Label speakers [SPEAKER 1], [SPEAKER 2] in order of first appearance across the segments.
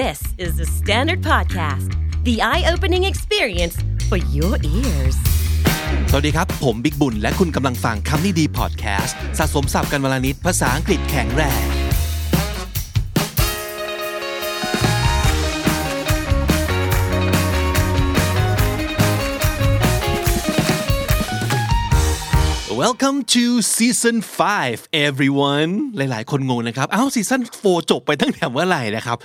[SPEAKER 1] This is the Standard Podcast, the eye opening experience for your ears.
[SPEAKER 2] สวัสดีครับ ผมบิกบุญ และคุณกำลังฟังคำนี้ดีพอดแคสต์สะสมสับกันวลานิดภาษาอังกฤษแข็งแรง Welcome to season 5 everyone หลายๆ คนงงนะครับ เอ้าซีซั่น4จบไปตั้งแต่เมื่อไหร่นะครับ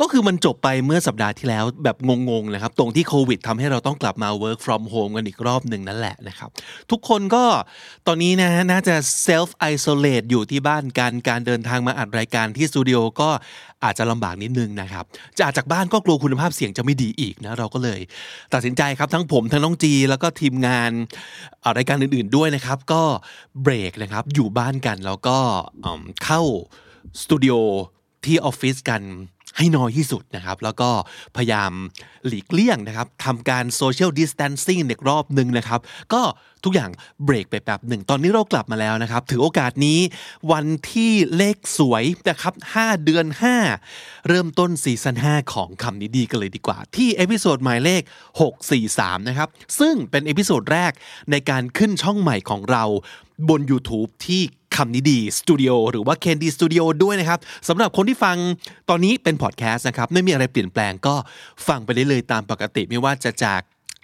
[SPEAKER 2] ก็คือมันจบไปเมื่อสัปดาห์ที่แล้วแบบงงๆนะครับ ตรงที่โควิดทำให้เราต้องกลับมา work from home กันอีกรอบหนึ่งนั่นแหละนะครับ ทุกคนก็ตอนนี้นะน่าจะ self isolate อยู่ที่บ้านกันการเดินทางมาอัดรายการที่สตูดิโอก็อาจจะลำบากนิดนึงนะครับจะอาจจากบ้านก็กลัวคุณภาพเสียงจะไม่ดีอีกนะเราก็เลย ตัดสินใจครับทั้งผมทั้งน้องจี แล้วก็ทีมงานรายการอื่นๆด้วยนะครับ ก็เบรกนะครับอยู่บ้านกันแล้วก็เข้าสตูดิโอที่ออฟฟิศกัน ให้น้อยที่สุดนะครับ แล้วก็พยายามหลีกเลี่ยงนะครับทำการโซเชียลดิส a ทนซิ่งอีกรอบหนึ่งนะครับ ก็ทุกอย่างเบรกไปแป๊บหนึ่ง ตอนนี้เรากลับมาแล้วนะครับ ถือโอกาสนี้วันที่เลขสวยนะครับ 5 เดือน 5 เริ่มต้น season 5 ของคำนี้ดีกันเลยดีกว่า ที่ episode หมายเลข 643 นะครับ ซึ่งเป็น episode แรกในการขึ้นช่องใหม่ของเราบน YouTube ที่ คำนี้ดีสตูดิโอหรือว่า KND Studio ด้วยนะครับสำหรับคนที่ฟังตอนนี้เป็นพอดแคสต์นะครับ ไม่มีอะไรเปลี่ยนแปลงก็ฟังไปได้เลยตามปกติไม่ว่าจะจาก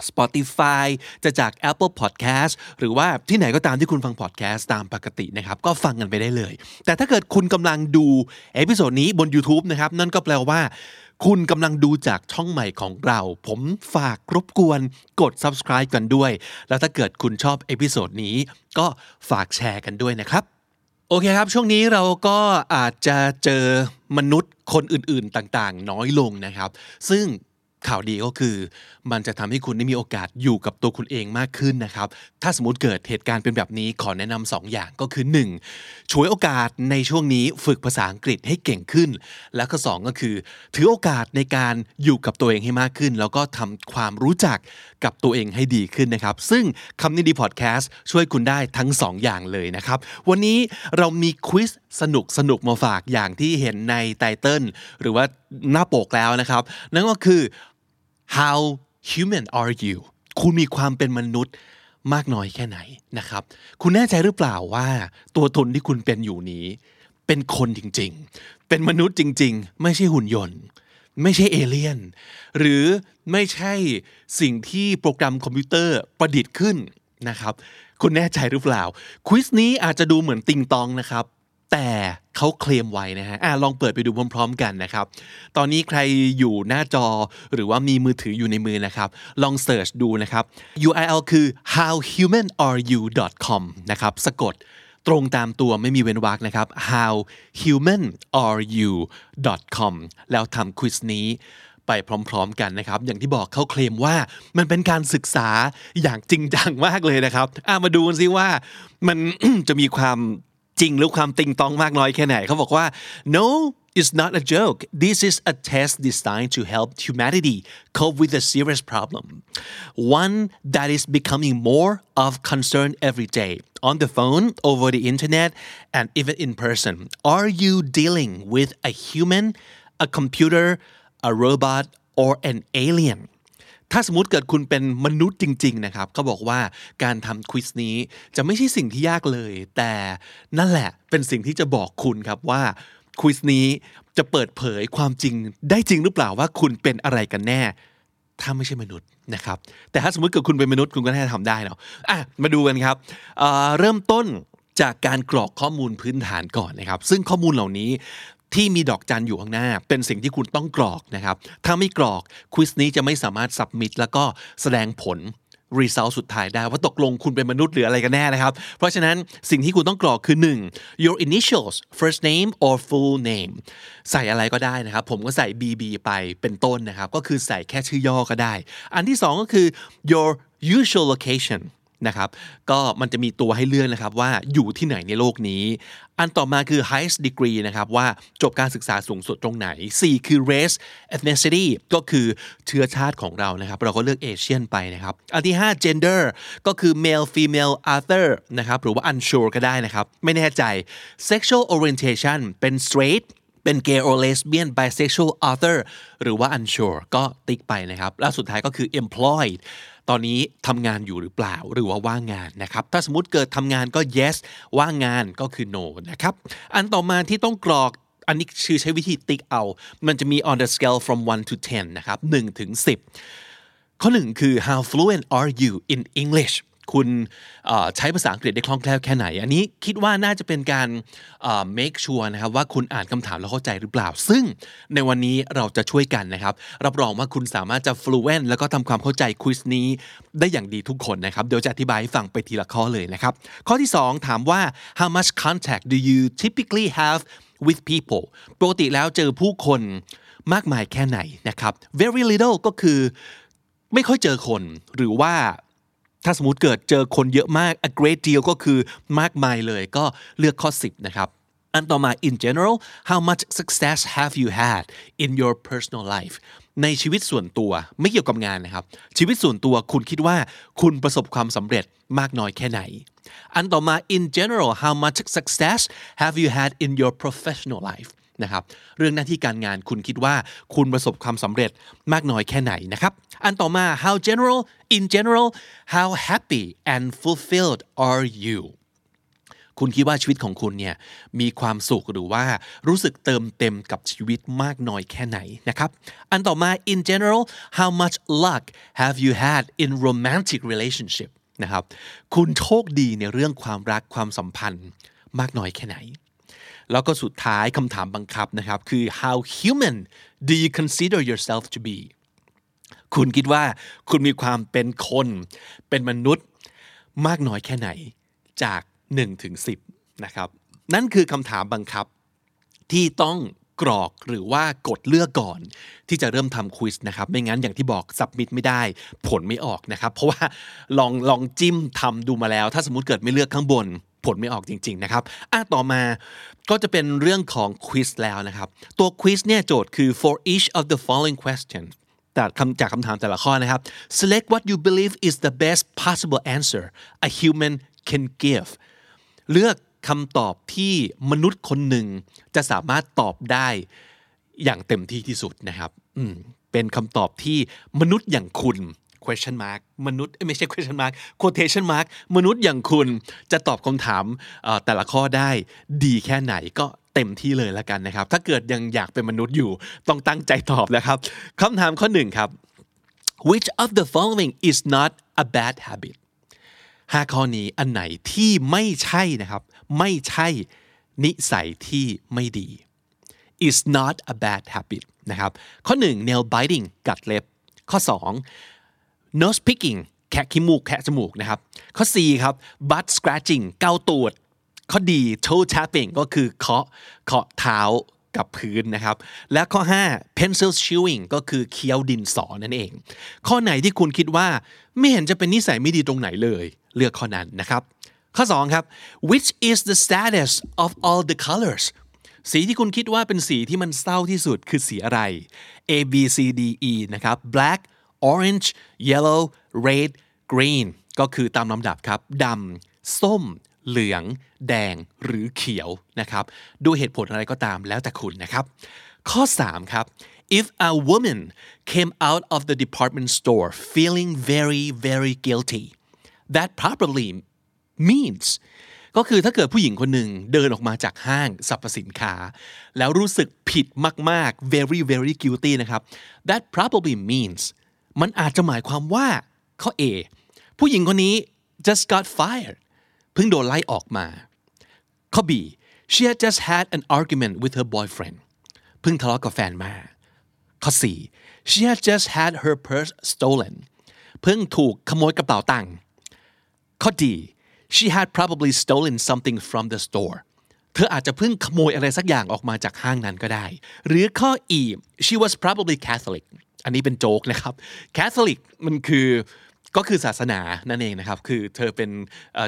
[SPEAKER 2] Spotify จะจาก Apple Podcast หรือว่าที่ไหนก็ตามที่คุณฟัง podcast ตามปกตินะครับ ก็ฟังกันไปได้เลย แต่ถ้าเกิดคุณกำลังดู episode นี้บน YouTube นะครับ นั่นก็แปลว่า คุณกำลังดูจากช่องใหม่ของเรา ผมฝากรบกวนกด subscribe กันด้วย แล้วถ้าเกิดคุณชอบ episode นี้ ก็ฝากแชร์กันด้วยนะครับ โอเคครับ ช่วงนี้เราก็อาจจะเจอมนุษย์คนอื่นๆต่างๆ น้อยลงนะครับ ซึ่ง ข่าวดีก็คือ มันจะทำให้คุณได้มีโอกาสอยู่กับตัวคุณเองมากขึ้นนะครับ ถ้าสมมติเกิดเหตุการณ์เป็นแบบนี้ขอแนะนำสองอย่างก็คือ 1. ฉวยโอกาสในช่วงนี้ฝึกภาษาอังกฤษให้เก่งขึ้น แล้วก็สองก็คือ ถือโอกาสในการอยู่กับตัวเองให้มากขึ้น แล้วก็ทำความรู้จักกับตัวเองให้ดีขึ้นนะครับ ซึ่งคำนี้ดีพอดแคสต์ช่วยคุณได้ทั้งสองอย่างเลยนะครับ วันนี้เรามีควิสสนุกสนุกมาฝากอย่างที่เห็นในไตเติลหรือว่าหน้าปกแล้วนะครับ นั่นก็คือ how human are you คุณมีความเป็นมนุษย์มากน้อยแค่ไหนนะครับ คุณแน่ใจหรือเปล่าว่า ตัวตนที่คุณเป็นอยู่นี้ เป็นคนจริงๆ เป็นมนุษย์จริง ๆ ไม่ใช่หุ่นยนต์ ไม่ใช่เอเลี่ยน หรือไม่ใช่สิ่งที่โปรแกรมคอมพิวเตอร์ประดิษฐ์ขึ้นนะครับ คุณแน่ใจหรือเปล่า quiz นี้อาจจะดูเหมือนติงตองนะครับ แต่เขาเคลมไว้นะฮะอะลองเปิดไปดูพร้อม ๆ กันนะครับ ตอนนี้ใครอยู่หน้าจอหรือว่ามีมือถืออยู่ในมือนะครับ ลอง search ดูนะครับ URL คือ howhumanareyou.com นะครับสะกดตรงตามตัวไม่มีเว้นวรรคนะครับ howhumanareyou.com แล้วทำควิสนี้ไปพร้อม ๆ กันนะครับ อย่างที่บอกเขาเคลมว่ามันเป็นการศึกษาอย่างจริงจังมากเลยนะครับอะมาดูกันซิว่ามันจะมีความ จริงหรือความติงตองมากน้อยแค่ไหนเขาบอกว่า no it's not a joke this is a test designed to help humanity cope with a serious problem one that is becoming more of concern every day on the phone over the internet and even in person are you dealing with a human a computer a robot or an alien ถ้าสมมติเกิดคุณเป็นมนุษย์จริง ๆ นะครับเขาบอกว่าการทำควิสนี้จะไม่ใช่สิ่งที่ยากเลย แต่นั่นแหละเป็นสิ่งที่จะบอกคุณครับว่าควิสนี้จะเปิดเผยความจริงได้จริงหรือเปล่าว่าคุณเป็นอะไรกันแน่ ถ้าไม่ใช่มนุษย์นะครับ แต่ถ้าสมมติเกิดคุณเป็นมนุษย์คุณก็น่าจะทำได้เนาะอะมาดูกันครับเเริ่มต้นจากการกรอกข้อมูลพื้นฐานก่อนนะครับ ซึ่งข้อมูลเหล่านี้ ที่มีดอกจันอยู่ข้างหน้า เป็นสิ่งที่คุณต้องกรอกนะครับ ถ้าไม่กรอกควิสนี้จะไม่สามารถสับมิดแล้วก็แสดงผล result สุดท้ายได้ว่าตกลงคุณเป็นมนุษย์หรืออะไรกันแน่นะครับ เพราะฉะนั้นสิ่งที่คุณต้องกรอกคือ 1. your initials first name or full name ใส่อะไรก็ได้นะครับ ผมก็ใส่ BB ไปเป็นต้นนะครับ ก็คือใส่แค่ชื่อย่อก็ได้ อันที่ 2 ก็คือ your usual location นะครับ ก็มันจะมีตัวให้เลือกนะครับว่าอยู่ที่ไหนในโลกนี้ อันต่อมาคือ highest degree นะครับว่าจบการศึกษาสูงสุดตรงไหน 4 คือ race ethnicity ก็คือเชื้อชาติของเรานะครับ เราก็เลือกเอเชียนไปนะครับ อันที่ 5 gender ก็คือ male female other นะครับ หรือว่า unsure ก็ได้นะครับ ไม่แน่ใจ sexual orientation เป็น straight เป็น gay or lesbian bisexual other หรือว่า unsure ก็ติ๊กไปนะครับ แล้วสุดท้ายก็คือ employed ตอนนี้ทำงานอยู่หรือเปล่าหรือว่าว่างงานนะครับ ถ้าสมมติเกิดทำงานก็ yes ว่างงานก็คือ no นะครับอันต่อมาที่ต้องกรอกอันนี้ชื่อใช้วิธีติ๊กเอา มันจะมี on the scale from 1 to 10 นะครับ1ถึง10 ข้อหนึ่งคือ how fluent are you in English คุณใช้ภาษาอังกฤษได้คล่องแคล่วแค่ไหน อันนี้คิดว่าน่าจะเป็นการ make sure นะครับว่าคุณอ่านคำถามแล้วเข้าใจหรือเปล่า ซึ่งในวันนี้เราจะช่วยกันนะครับ รับรองว่าคุณสามารถจะ fluent แล้วก็ทำความเข้าใจควิสนี้ได้อย่างดีทุกคนนะครับ เดี๋ยวจะอธิบายให้ฟังไปทีละข้อเลยนะครับ ข้อที่ 2 ถามว่า how much contact do you typically have with people ปกติแล้วเจอผู้คนมากมายแค่ไหนนะครับ very little ก็คือไม่ค่อยเจอคนหรือว่า ถ้าสมมติเกิดเจอคนเยอะมาก a great deal ก็คือมากมายเลยก็เลือกข้อ 10 นะครับ อันต่อมา in general how much success have you had in your personal life ในชีวิตส่วนตัวไม่เกี่ยวกับงานนะครับ ชีวิตส่วนตัวคุณคิดว่าคุณประสบความสำเร็จมากน้อยแค่ไหน อันต่อมา in general how much success have you had in your professional life นะครับ เรื่องหน้าที่การงานคุณคิดว่าคุณประสบความสำเร็จมากน้อยแค่ไหนนะครับ อันต่อมา how general in general how happy and fulfilled are you คุณคิดว่าชีวิตของคุณเนี่ยมีความสุขหรือว่ารู้สึกเติมเต็มกับชีวิตมากน้อยแค่ไหนนะครับ อันต่อมา in general how much luck have you had in romantic relationship นะครับ คุณโชคดีในเรื่องความรักความสัมพันธ์มากน้อยแค่ไหน แล้วก็สุดท้ายคำถามบังคับนะครับ คือ how human do you consider yourself to be คุณคิดว่าคุณมีความเป็นคน เป็นมนุษย์มากน้อยแค่ไหนจาก1ถึง10นะครับ นั่นคือคำถามบังคับที่ต้องกรอกหรือว่ากดเลือกก่อน ที่จะเริ่มทำควิสนะครับ ไม่งั้นอย่างที่บอกสับมิดไม่ได้ ผลไม่ออกนะครับ เพราะว่าลองลองจิ้มทำดูมาแล้ว ถ้าสมมติเกิดไม่เลือกข้างบน ผลไม่ออกจริง ๆ นะครับอะต่อมาก็จะเป็นเรื่องของควิสแล้วนะครับ ตัวควิสเนี่ยโจทย์คือ for each of the following questions แต่จากคำถามแต่ละข้อนะครับ select what you believe is the best possible answer a human can give เลือกคำตอบที่มนุษย์คนหนึ่งจะสามารถตอบได้อย่างเต็มที่ที่สุดนะครับ เป็นคำตอบที่มนุษย์อย่างคุณ question mark มนุษย์ไม่ใช่ question mark quotation mark มนุษย์อย่างคุณจะตอบคำถามแต่ละข้อได้ดีแค่ไหนก็เต็มที่เลยละกันนะครับ ถ้าเกิดยังอยากเป็นมนุษย์อยู่ต้องตั้งใจตอบนะครับคำถามข้อหนึ่งครับ which of the following is not a bad habit ห้าข้อนี้อันไหนที่ไม่ใช่นะครับ ไม่ใช่นิสัยที่ไม่ดี is not a bad habit นะครับ ข้อหนึ่ง nail biting กัดเล็บ ข้อสอง nose picking แคะขี้มูกแคะจมูกนะครับ ข้อ4ครับ butt scratching เกาตูด ข้อดี toe tapping ก็คือเคาะเคาะเท้ากับพื้นนะครับ และข้อ 5 pencil chewing ก็คือเคี้ยวดินสอนั่นเอง ข้อไหนที่คุณคิดว่าไม่เห็นจะเป็นนิสัยไม่ดีตรงไหนเลย เลือกข้อนั้นนะครับ ข้อ 2 ครับ which is the saddest of all the colors สีที่คุณคิดว่าเป็นสีที่มันเศร้าที่สุดคือสีอะไร A B C D E นะครับ black orange yellow red green ก็คือตามลำดับครับดำส้ม เหลือง แดง หรือเขียวนะครับดูเหตุผลอะไรก็ตามแล้วแต่คุณนะครับ ข้อ 3 ครับ if a woman came out of the department store feeling very very guilty that probably means ก็คือถ้าเกิดผู้หญิงคนหนึ่งเดินออกมาจากห้างสรรพสินค้า แล้วรู้สึกผิดมาก ๆ very very guilty นะครับ that probably means มันอาจจะหมายความว่าข้อ A ผู้หญิงคนนี้ just got fired เพิ่งโดนไล่ออกมา ข้อ B she had just had an argument with her boyfriend เพิ่งทะเลาะกับแฟนมา ข้อ C she had just had her purse stolen เพิ่งถูกขโมยกระเป๋าตังค์ข้อ D she had probably stolen something from the store เธออาจจะเพิ่งขโมยอะไรสักอย่างออกมาจากห้างนั้นก็ได้ หรือข้อ E she was probably Catholic อันนี้เป็นโจ๊กนะครับ Catholic มันคือก็คือศาสนานั่นเองนะครับ คือเธอเป็น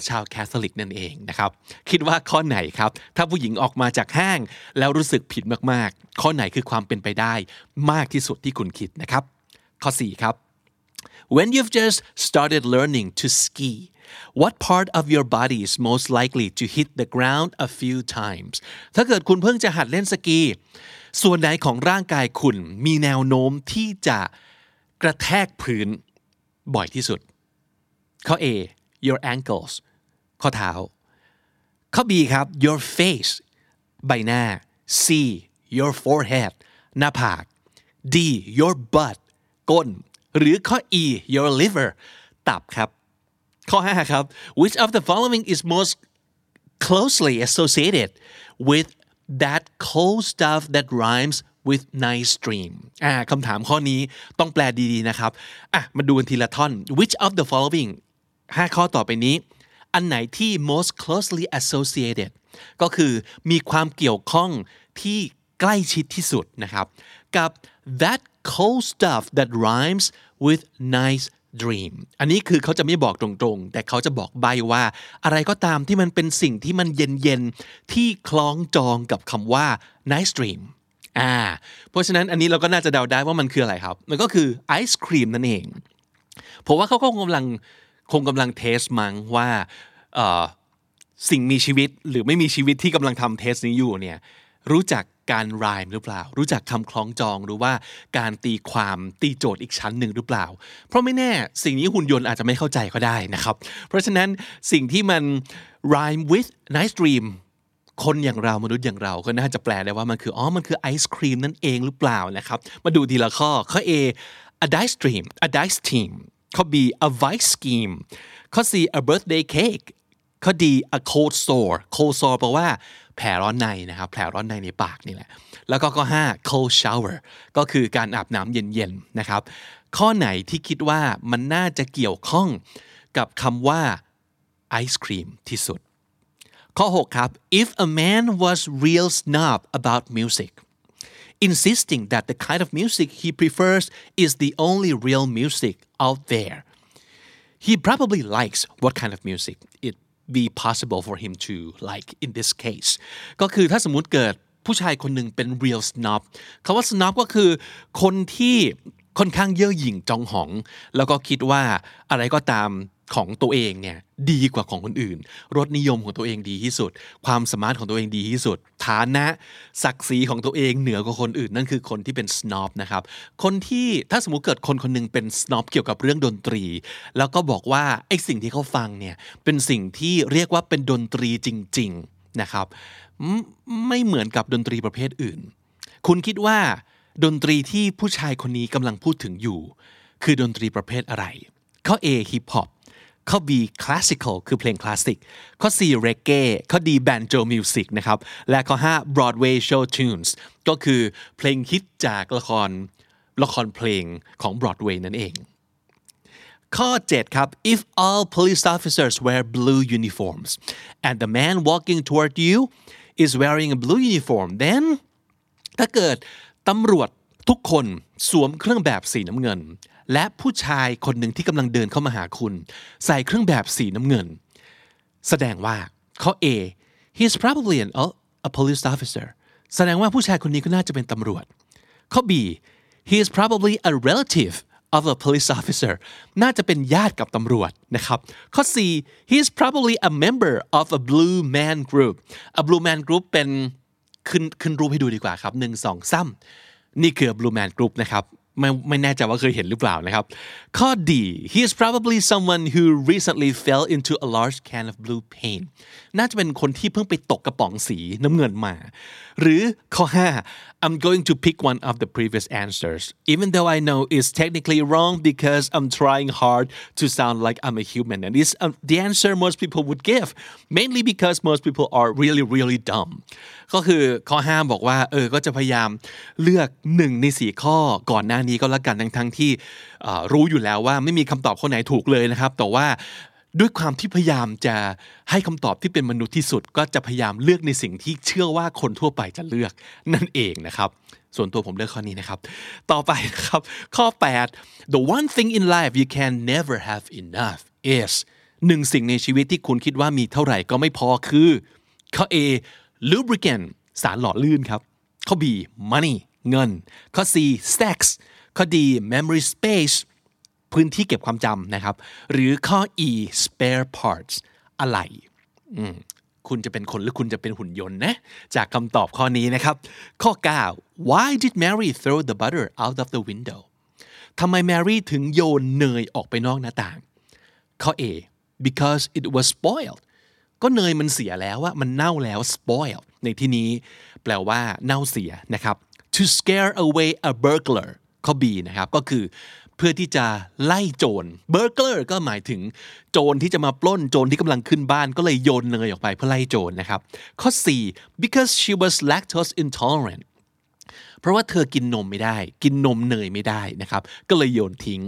[SPEAKER 2] ชาวแคทอลิกนั่นเองนะครับ คิดว่าข้อไหนครับ ถ้าผู้หญิงออกมาจากห้างแล้วรู้สึกผิดมากๆ ข้อไหนคือความเป็นไปได้มากที่สุดที่คุณคิดนะครับ ข้อ 4 ครับ when you've just started learning to ski What part of your body is most likely to hit the ground a few times ถ้าเกิดคุณเพิ่งจะหัดเล่นสกี ส่วนไหนของร่างกายคุณมีแนวโน้มที่จะกระแทกพื้นบ่อยที่สุด ข้อ A your ankles ข้อเท้า ข้อ B ครับ your face ใบหน้า C your forehead หน้าผาก D your butt ก้น หรือข้อ E your liver ตับครับ ข้อ 5 ครับ which of the following is most closely associated with that cold stuff that rhymes with nice dream อ่าคำถามข้อนี้ต้องแปลดีๆนะครับอะมาดูกันทีละท่อน which of the following 5 ข้อต่อไปนี้ อันไหนที่ most closely associated ก็คือมีความเกี่ยวข้องที่ใกล้ชิดที่สุดนะครับ กับ that cold stuff that rhymes with nice dream อันนี้คือเขาจะไม่บอกตรงๆ แต่เขาจะบอกใบว่า อะไรก็ตามที่มันเป็นสิ่งที่มันเย็นๆ ที่คล้องจองกับคำว่า nice dream อ่า เพราะฉะนั้นอันนี้เราก็น่าจะเดาได้ว่ามันคืออะไรครับ มันก็คือไอศครีมนั่นเอง ผมว่าเขาก็คงกำลังคงกำลังเทสมั้งว่าสิ่งมีชีวิตหรือไม่มีชีวิตที่กำลังทำเทสนี้อยู่เนี่ยรู้จัก การรายหรือเปล่า รู้จักคำคล้องจองหรือว่าการตีความตีโจทย์อีกชั้นหนึ่งหรือเปล่า เพราะไม่แน่สิ่งนี้หุ่นยนต์อาจจะไม่เข้าใจก็ได้นะครับ เพราะฉะนั้นสิ่งที่มัน rhyme with nice dream คนอย่างเรามนุษย์อย่างเราก็น่าจะแปลได้ว่ามันคืออ๋อ มันคือไอศครีมนั่นเองหรือเปล่านะครับ มาดูทีละข้อ ข้อ A a dice dream a dice team ข้อ B a vice scheme ข้อ C a birthday cake ข้อ D a cold sore cold sore แปลว่า แผลร้อนในนะครับแผลร้อนในในปากนี่แหละ แล้วก็ข้อ 5 cold shower ก็คือการอาบน้ำเย็นๆนะครับ ข้อไหนที่คิดว่ามันน่าจะเกี่ยวข้องกับคำว่าไอศครีมที่สุด ข้อ 6 ครับ if a man was real snob about music insisting that the kind of music he prefers is the only real music out there he probably likes what kind of music it be possible for him to like in this case ก็คือถ้าสมมุติเกิดผู้ชายคนหนึ่งเป็น real snob คาว่า snob ก็คือคนที่ค่อนข้างเย่อหยิ่งจองหอง แล้วก็คิดว่าอะไรก็ตาม ของตัวเองเนี่ยดีกว่าของคนอื่น รสนิยมของตัวเองดีที่สุด ความสามารถของตัวเองดีที่สุด ฐานะศักดิ์ศรีของตัวเองเหนือกว่าคนอื่น นั่นคือคนที่เป็น snob นะครับ คนที่ถ้าสมมติเกิดคนคนนึงเป็น snob เกี่ยวกับเรื่องดนตรี แล้วก็บอกว่าไอ้สิ่งที่เขาฟังเนี่ยเป็นสิ่งที่เรียกว่าเป็นดนตรีจริง ๆนะครับ ไม่เหมือนกับดนตรีประเภทอื่น คุณคิดว่า ดนตรีที่ผู้ชายคนนี้กำลังพูดถึงอยู่ คือดนตรีประเภทอะไรข้อ A hip hop ข้อ B classical คือเพลงคลาสสิก ข้อ C reggae ข้อ D banjo music นะครับ และข้อ 5 Broadway show tunes ก็คือเพลงฮิตจากละครละครเพลงของ Broadway นั่นเอง ข้อ 7 ครับ if all police officers wear blue uniforms and the man walking toward you is wearing a blue uniform then ถ้าเกิดตำรวจทุกคนสวมเครื่องแบบสีน้ำเงิน และผู้ชายคนหนึ่งที่กำลังเดินเข้ามาหาคุณ ใส่เครื่องแบบสีน้ำเงิน แสดงว่าข้อ A he's probably an a police officer แสดงว่าผู้ชายคนนี้ก็น่าจะเป็นตำรวจข้อ B he is probably a relative of a police officer น่าจะเป็นญาติกับตำรวจนะครับข้อ C he is probably a member of a blue man group a blue man group เป็นขึ้นขึ้นรูปให้ดูดีกว่าครับหนึ่งสองซ้ำนี่คือ Blue Man Group นะครับ ไม่ไม่แน่ใจว่าเคยเห็นหรือเปล่านะครับข้อดี he is probably someone who recently fell into a large can of blue paint น่าจะเป็นคนที่เพิ่งไปตกกระป๋องสีน้ำเงินมา หรือข้อ 5 I'm going to pick one of the previous answers even though I know it's technically wrong because I'm trying hard to sound like I'm a human and it's um, the answer most people would give mainly because most people are really really dumb ก็คือข้อ 5 บอกว่าเออก็จะพยายามเลือกหนึ่งในสี่ข้อก่อนหน้านี้ก็แล้วกันทั้งทั้งที่รู้อยู่แล้วว่าไม่มีคำตอบข้อไหนถูกเลยนะครับ แต่ว่า ด้วยความที่พยายามจะให้คำตอบที่เป็นมนุษย์ที่สุด ก็จะพยายามเลือกในสิ่งที่เชื่อว่าคนทั่วไปจะเลือกนั่นเองนะครับ ส่วนตัวผมเลือกข้อนี้นะครับ ต่อไปนะครับ ข้อ 8 the one thing in life you can never have enough is หนึ่งสิ่งในชีวิตที่คุณคิดว่ามีเท่าไหร่ก็ไม่พอคือข้อ A lubricant สารหล่อลื่นครับ ข้อ B money เงิน ข้อ C sex ข้อ D memory space พื้นที่เก็บความจำนะครับ หรือข้อ E spare parts อะไรคุณจะเป็นคนหรือคุณจะเป็นหุ่นยนต์นะ จากคำตอบข้อนี้นะครับ ข้อ 9 why did Mary throw the butter out of the window ทำไมแมรี่ถึงโยนเนยออกไปนอกหน้าต่าง ข้อ A because it was spoiled ก็เนยมันเสียแล้วว่ามันเน่าแล้ว spoiled ในที่นี้แปลว่าเน่าเสียนะครับ to scare away a burglar ข้อ B นะครับ ก็คือ เพื่อที่จะไล่โจร burglar ก็หมายถึงโจรที่จะมาปล้นโจรที่กำลังขึ้นบ้านก็เลยโยนเนยออกไปเพื่อไล่โจรนะครับ ข้อ C because she was lactose intolerant เพราะว่าเธอกินนมไม่ได้ กินนมเนยไม่ได้นะครับ ก็เลยโยนทิ้ง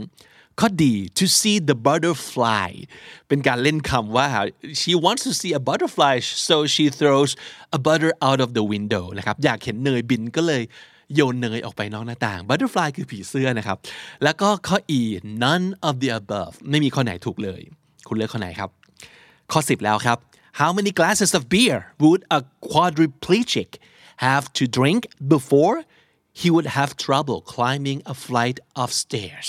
[SPEAKER 2] ข้อดี to see the butterfly เป็นการเล่นคำว่า she wants to see a butterfly so she throws a butter out of the window นะครับอยากเห็นเนยบินก็เลย โยนเนยออกไปนอกหน้าต่าง butterfly คือผีเสื้อนะครับ แล้วก็ข้อ e none of the above ไม่มีข้อไหนถูกเลย คุณเลือกข้อไหนครับ ข้อ 10 แล้วครับ how many glasses of beer would a quadriplegic have to drink before he would have trouble climbing a flight of stairs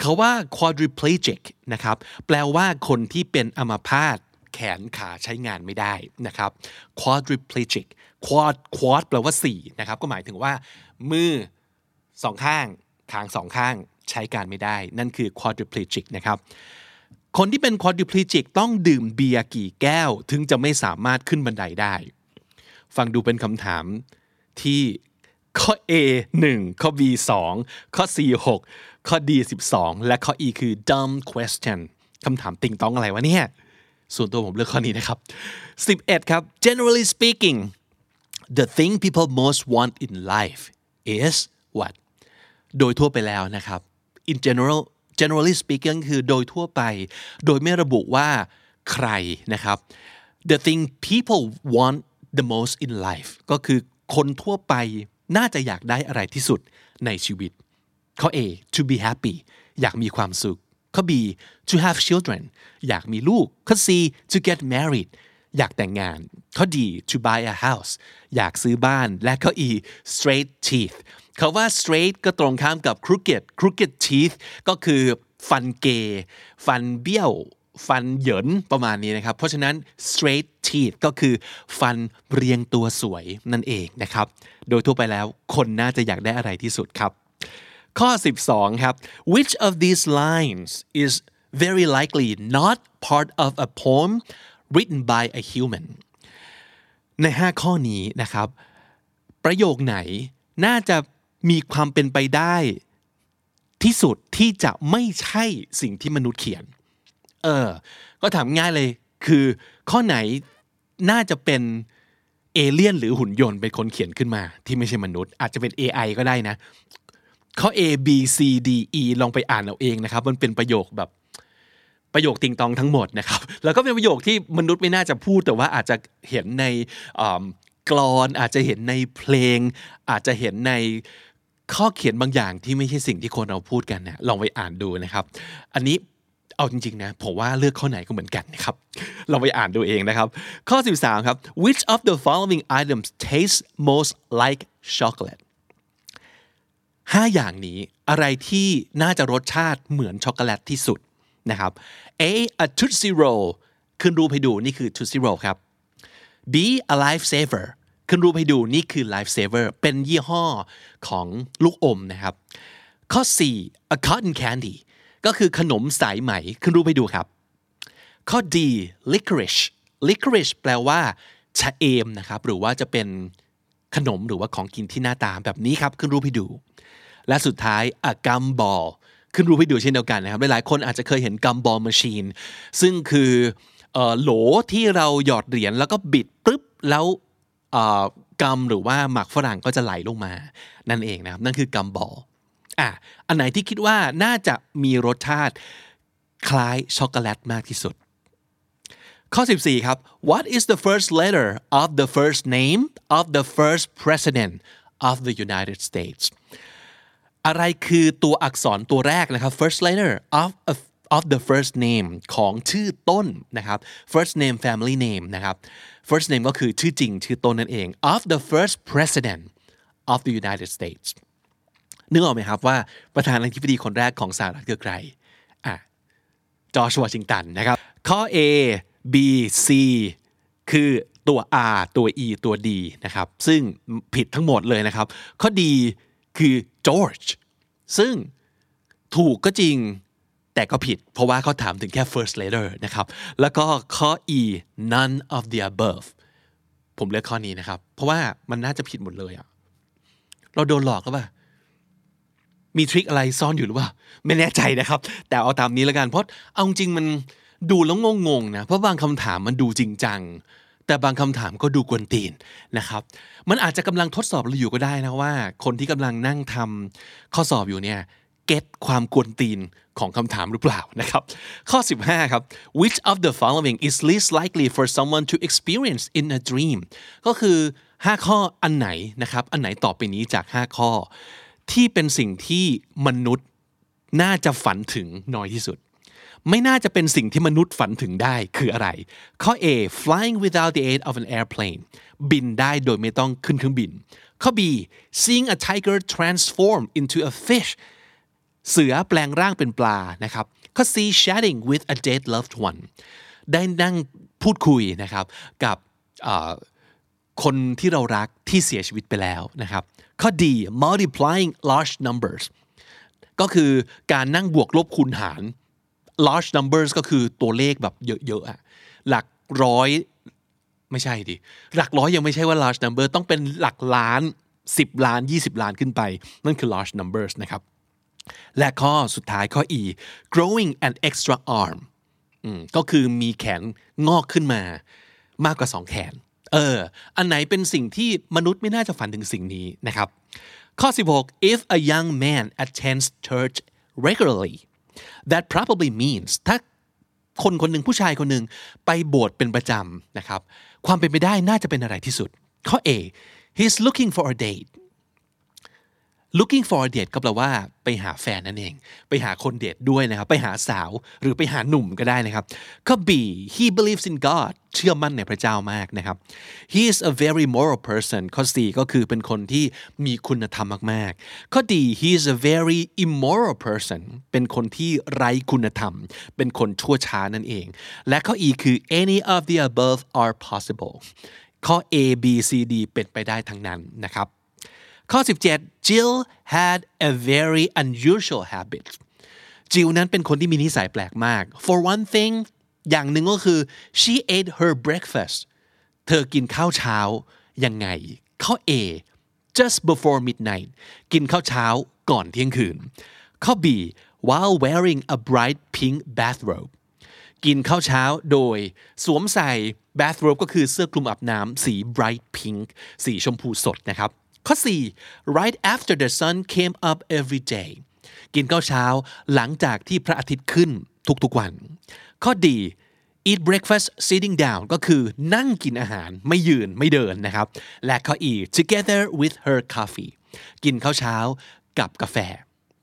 [SPEAKER 2] เขาว่า quadriplegic นะครับ แปลว่าคนที่เป็นอัมพาตแขนขาใช้งานไม่ได้นะครับ quadriplegic quad quad แปลว่า4นะครับก็หมายถึงว่า มือสองข้างขางสองข้างใช้การไม่ได้ นั่นคือ quadriplegic นะครับคนที่เป็น quadriplegic ต้องดื่มเบียร์กี่แก้ว ถึงจะไม่สามารถขึ้นบันไดได้ ฟังดูเป็นคำถามที่ข้อ A 1ข้อ B 2ข้อ C 6ข้อ D 12 และข้อ E คือ dumb question คำถามติงต้องอะไรวะเนี่ย ส่วนตัวผมเลือกข้อนี้นะครับ 11 ครับ generally speaking the thing people most want in life is what โดยทั่วไปแล้วนะครับ in general generally speaking คือโดยทั่วไป โดยไม่ระบุว่าใครนะครับ the thing people want the most in life ก็คือคนทั่วไปน่าจะอยากได้อะไรที่สุดในชีวิตข้อ A to be happy อยากมีความสุขข้อ B to have children อยากมีลูกข้อ C to get married อยากแต่งงานข้อ D to buy a house อยากซื้อบ้านและข้อ E straight teeth คาว่า straight ก็ตรงข้ามกับ crooked crooked teeth ก็คือฟันเกฟันเบี้ยว ฟันเหยินประมาณนี้นะครับ เพราะฉะนั้น straight teeth ก็คือฟันเรียงตัวสวยนั่นเองนะครับ โดยทั่วไปแล้วคนน่าจะอยากได้อะไรที่สุดครับ ข้อ 12 ครับ which of these lines is very likely not part of a poem written by a human ใน 5 ข้อนี้นะครับ ประโยคไหนน่าจะมีความเป็นไปได้ที่สุดที่จะไม่ใช่สิ่งที่มนุษย์เขียน เออ ก็ถามง่ายเลย คือข้อไหนน่าจะเป็นเอเลี่ยนหรือหุ่นยนต์เป็นคนเขียนขึ้นมา ที่ไม่ใช่มนุษย์ อาจจะเป็น AI ก็ได้นะ ข้อ A B C D E ลองไปอ่านเอาเองนะครับ มันเป็นประโยคแบบ ประโยคติงตองทั้งหมดนะครับแล้วก็เป็นประโยคที่มนุษย์ไม่น่าจะพูดแต่ว่าอาจจะเห็นในกรอนอาจจะเห็นในเพลง อาจจะเห็นในข้อเขียนบางอย่างที่ไม่ใช่สิ่งที่คนเราพูดกันนะลองไปอ่านดูนะครับ อันนี้เอาจริงๆนะผมว่าเลือกข้อไหนก็เหมือนกันนะครับลองไปอ่านดูเองนะครับ ข้อ 13 ครับ which of the following items tastes most like chocolate ห้าอย่างนี้อะไรที่น่าจะรสชาติเหมือนช็อกโกแลตที่สุด นะครับ A a t o o t s i roll ขึ้นรูปให้ดูนี่คือ t o o t s i roll ครับ B a life saver ขึ้นรูปให้ดูนี่คือ life saver เป็นยี่ห้อของลูกอมนะครับ ข้อ 4 a cotton candy ก็คือขนมสายไหมขึ้นรูปให้ดูครับ ข้อ D licorice licorice แปลว่าชะเอมนะครับ หรือว่าจะเป็นขนมหรือว่าของกินที่หน้าตาแบบนี้ครับ ขึ้นรูปให้ดู และสุดท้าย a gum ball ขึ้นรูปให้ดูเช่นเดียวกันนะครับ หลายๆ คนอาจจะเคยเห็น gum ball machine ซึ่งคือโหลที่เราหยอดเหรียญแล้วก็บิดปึ๊บแล้วกำหรือว่าหมักฝรั่งก็จะไหลลงมา นั่นเองนะครับ นั่นคือกัมบอลอะอันไหนที่คิดว่าน่าจะมีรสชาติคล้ายช็อกโกแลตมากที่สุด ข้อ 14 ครับ What is the first letter of the first name of the first president of the United States อะไรคือตัวอักษรตัวแรกนะครับ first letter of of the first name ของชื่อต้นนะครับ first name family name นะครับ first name ก็คือชื่อจริงชื่อต้นนั่นเอง of the first president of the United States นึกออกไหมครับว่าประธานาธิบดีคนแรกของสหรัฐคือใครอะจอร์จวอชิงตันนะครับ ข้อ A B C คือตัว R ตัว E ตัว D นะครับ ซึ่งผิดทั้งหมดเลยนะครับ ข้อ D คือ George ซึ่งถูกก็จริงแต่ก็ผิด เพราะว่าเขาถามถึงแค่ first letter นะครับ แล้วก็ข้อ E none of the above ผมเลือกข้อนี้นะครับ เพราะว่ามันน่าจะผิดหมดเลยอะเราโดนหลอกหรือเปล่ามีทริคอะไรซ่อนอยู่หรือเปล่าไม่แน่ใจนะครับ แต่เอาตามนี้แล้วกันเพราะเอาจริงมันดูแล้วงงๆนะเพราะบางคำถามมันดูจริงจัง แต่บางคำถามก็ดูกวนตีนนะครับ มันอาจจะกำลังทดสอบเราอยู่ก็ได้นะว่า คนที่กำลังนั่งทำข้อสอบอยู่เนี่ยเก็ตความกวนตีนของคำถามหรือเปล่านะครับ ข้อ 15 ครับ which of the following is least likely for someone to experience in a dream ก็คือ 5 ข้ออันไหนนะครับ อันไหนต่อไปนี้จาก 5 ข้อ ที่เป็นสิ่งที่มนุษย์น่าจะฝันถึงน้อยที่สุด ไม่น่าจะเป็นสิ่งที่มนุษย์ฝันถึงได้คืออะไร ข้อ A flying without the aid of an airplane บินได้โดยไม่ต้องขึ้นเครื่องบิน ข้อ B seeing a tiger transform into a fish เสือแปลงร่างเป็นปลานะครับ ข้อ C chatting with a dead loved one ได้นั่งพูดคุยนะครับกับคนที่เรารักที่เสียชีวิตไปแล้วนะครับ ข้อ D multiplying large numbers ก็คือการนั่งบวกลบคูณหาร large numbers ก็คือตัวเลขแบบเยอะๆอะหลักร้อยไม่ใช่ดิหลักร้อยยังไม่ใช่ว่า large number ต้องเป็นหลักล้าน 10 ล้าน 20 ล้านขึ้นไป นั่นคือ large numbers นะครับ และข้อสุดท้ายข้อ E growing an extra arm ก็คือมีแขนงอกขึ้นมามากกว่า 2 แขน เออ อันไหนเป็นสิ่งที่มนุษย์ไม่น่าจะฝันถึงสิ่งนี้นะครับ ข้อ 16 if a young man attends church regularly that probably means ถ้าคนคนหนึ่งผู้ชายคนหนึ่งไปโบสถ์เป็นประจำนะครับ ความเป็นไปได้น่าจะเป็นอะไรที่สุด ข้อ A he's looking for a date looking for a date ก็แปลว่าไปหาแฟนนั่นเอง ไปหาคนเดทด้วยนะครับ ไปหาสาวหรือไปหาหนุ่มก็ได้นะครับข้อ B he believes in God เชื่อมั่นในพระเจ้ามากนะครับ he is a very moral person ข้อ C ก็คือเป็นคนที่มีคุณธรรมมากๆ ข้อ D he is a very immoral person เป็นคนที่ไร้คุณธรรม เป็นคนชั่วช้านั่นเอง และข้อ E คือ any of the above are possible ข้อ A B C D เป็นไปได้ทั้งนั้นนะครับ ข้อ 17 Jill had a very unusual habit จิลนั้นเป็นคนที่มีนิสัยแปลกมาก for one thing อย่างหนึ่งก็คือ she ate her breakfast เธอกินข้าวเช้ายังไง ข้อ A just before midnight กินข้าวเช้าก่อนเที่ยงคืน ข้อ B while wearing a bright pink bathrobe กินข้าวเช้าโดยสวมใส่ bathrobe ก็คือเสื้อคลุมอาบน้ำสี bright pink สีชมพูสดนะครับ ข้อ 4 right after the sun came up every day กินข้าวเช้าหลังจากที่พระอาทิตย์ขึ้นทุกๆวัน ข้อดี eat breakfast sitting down ก็คือนั่งกินอาหารไม่ยืนไม่เดินนะครับ และข้อ E together with her coffee กินข้าวเช้ากับกาแฟ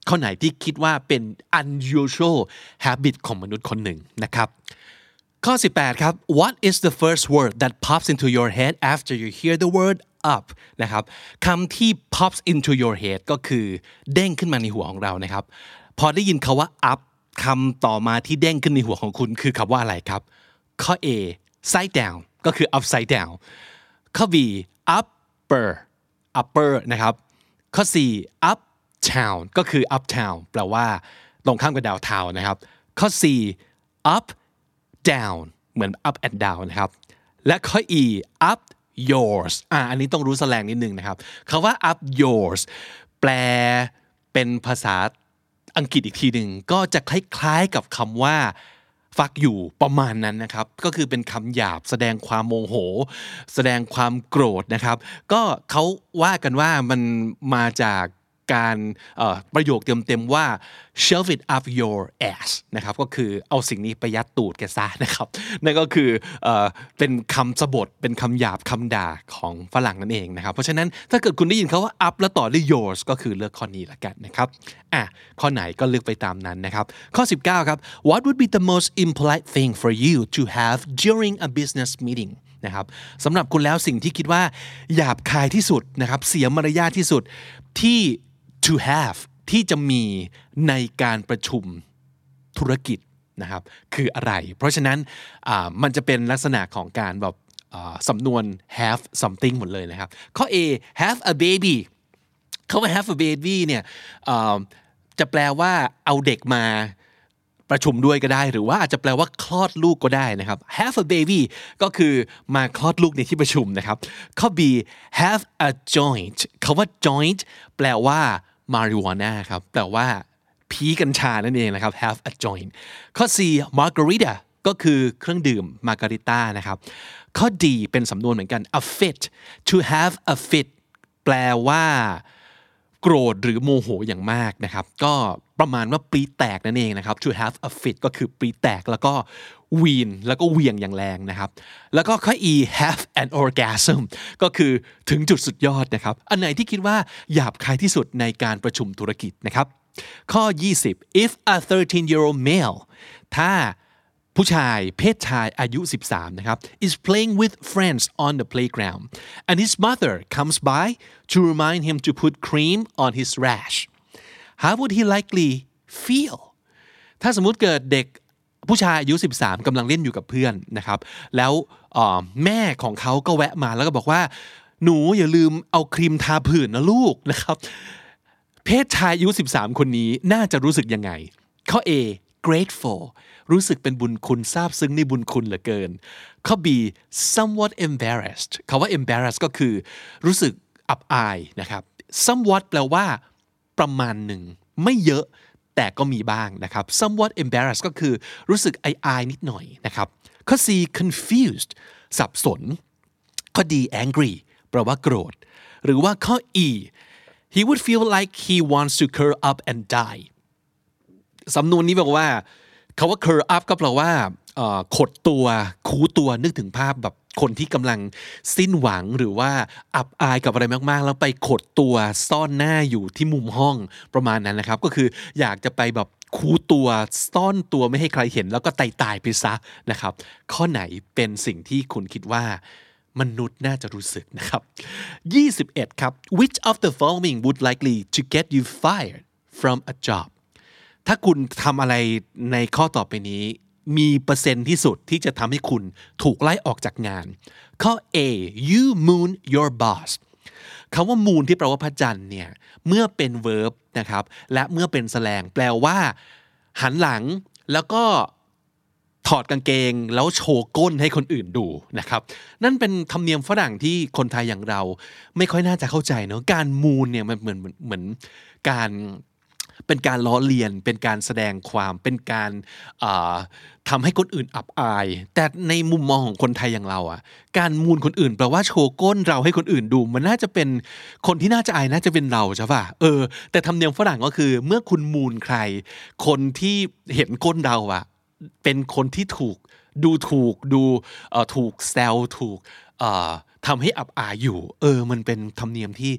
[SPEAKER 2] ข้อไหนที่คิดว่าเป็น unusual habit ของมนุษย์คนหนึ่งนะครับ ข้อ 18 ครับ what is the first word that pops into your head after you hear the word up นะครับคำที่ pops into your head ก็คือเด้งขึ้นมาในหัวของเรานะครับ พอได้ยินคาว่า up คำต่อมาที่เด้งขึ้นในหัวของคุณคือคำว่าอะไรครับ ข้อ A side down ก็คือ upside down ข้อ B upper upper นะครับข้อ C uptown ก็คือ uptown แปลว่าตรงข้ามกับ downtown นะครับ ข้อ C up down เหมือน up and down นะครับ และข้อ E up yours อ่าอันนี้ต้องรู้แสลงนิดนึงนะครับคาว่า up yours แปลเป็นภาษาอังกฤษอีกทีหนึ่งก็จะคล้ายๆกับคำว่าฟักอยู่ประมาณนั้นนะครับ ก็คือเป็นคำหยาบแสดงความโมโห แสดงความโกรธนะครับ ก็เขาว่ากันว่ามันมาจาก การประโยคเต็มๆว่า shove it up your ass นะครับก็คือเอาสิ่งนี้ไปยัดตูดแกซะนะครับนั่นก็คือเป็นคำสบทเป็นคำหยาบคำด่าของฝรั่งนั่นเองนะครับเพราะฉะนั้นถ้าเกิดคุณได้ยินเขาว่า up แล้วต่อด้วย yours ก็คือเลือกข้อนี้ละกันนะครับอะข้อไหนก็เลือกไปตามนั้นนะครับข้อ 19 ครับ what would be the most impolite thing for you to have during a business meeting นะครับสำหรับคุณแล้วสิ่งที่คิดว่าหยาบคายที่สุดนะครับเสียมารยาทที่สุดที่ to have ที่จะมีในการประชุมธุรกิจนะครับคืออะไร เพราะฉะนั้นมันจะเป็นลักษณะของการแบบสำนวน have something หมดเลยนะครับ ข้อ A have a baby เขาว่า have a baby เนี่ยจะแปลว่าเอาเด็กมาประชุมด้วยก็ได้ หรือว่าอาจจะแปลว่าคลอดลูกก็ได้นะครับ have a baby ก็คือมาคลอดลูกในที่ประชุมนะครับ ข้อ B have a joint คาว่า joint แปลว่า marijuana ครับแปลว่าพีกัญชานั่นเองนะครับ have a joint ข้อ C margarita ก็คือเครื่องดื่มมาการิต้านะครับ ข้อ D เป็นสำนวนเหมือนกัน a fit to have a fit แปลว่า โกรธหรือโมโหอย่างมากนะครับ ก็ประมาณว่าปรีแตกนั่นเองนะครับ to have a fit ก็คือปรีแตกแล้วก็ วีนแล้วก็เวียงอย่างแรงนะครับ แล้วก็ข้อ e have an orgasm ก็คือถึงจุดสุดยอดนะครับ อันไหนที่คิดว่าหยาบคายที่สุดในการประชุมธุรกิจนะครับ ข้อ 20 if a 13 year old male ถ้าผู้ชายเพศชายอายุ 13 นะครับ is playing with friends on the playground and his mother comes by to remind him to put cream on his rash how would he likely feel ถ้าสมมุติเกิดเด็ก ผู้ชายอายุ 13กำลังเล่นอยู่กับเพื่อนนะครับ แล้วแม่ของเขาก็แวะมาแล้วก็บอกว่า หนูอย่าลืมเอาครีมทาผื่นนะลูกนะครับ เพศชายอายุ 13 คนนี้น่าจะรู้สึกยังไง ข้อ A grateful รู้สึกเป็นบุญคุณซาบซึ้งในบุญคุณเหลือเกิน ข้อ B somewhat embarrassed คาว่า embarrassed ก็คือ รู้สึกอับอายนะครับ somewhat แปลว่า ประมาณหนึ่ง ไม่เยอะ แต่ก็มีบ้างนะครับ somewhat embarrassed ก็คือรู้สึกอายๆนิดหน่อยนะครับข้อ C confused สับสน ข้อ D angry แปลว่าโกรธ หรือว่าข้อ E he would feel like he wants to curl up and die สำนวนนี้บอกว่าคาว่า curl up ก็แปลว่าขดตัว คูตัวนึกถึงภาพแบบ คนที่กำลังสิ้นหวังหรือว่าอับอายกับอะไรมากๆ แล้วไปขดตัวซ่อนหน้าอยู่ที่มุมห้องประมาณนั้นนะครับ ก็คืออยากจะไปแบบคูตัวซ่อนตัวไม่ให้ใครเห็น แล้วก็ตายตายไปซะนะครับ ข้อไหนเป็นสิ่งที่คุณคิดว่ามนุษย์น่าจะรู้สึกนะครับ 21 ครับ which of the following would likely to get you fired from a job ถ้าคุณทำอะไรในข้อต่อไปนี้ มีเปอร์เซ็นต์ที่สุดที่จะทำให้คุณถูกไล่ออกจากงาน ข้อ A you moon your boss คำว่า moon ที่แปลว่าพระจันทร์เนี่ยเมื่อเป็น verb นะครับและเมื่อเป็นแสลงแปลว่า หันหลังแล้วก็ถอดกางเกงแล้วโชว์ก้นให้คนอื่นดูนะครับ นั่นเป็นธรรมเนียมฝรั่งที่คนไทยอย่างเรา ไม่ค่อยน่าจะเข้าใจเนาะการมูนเนี่ยมันเหมือนเหมือนการ เป็นการล้อเลียน เป็นการแสดงความเป็นการทำให้คนอื่นอับอาย แต่ในมุมมองของคนไทยอย่างเราอะ การมูลคนอื่นแปลว่าโชว์ก้นเราให้คนอื่นดู มันน่าจะเป็นคนที่น่าจะอายน่าจะเป็นเราใช่ป่ะเออ แต่ทำเนียมฝรั่งก็คือ เมื่อคุณมูลใคร คนที่เห็นก้นเราอะ เป็นคนที่ถูกดูถูกดูถูกแซวถูกทำให้อับอายอยู่ เออ มันเป็นธรรมเนียมที่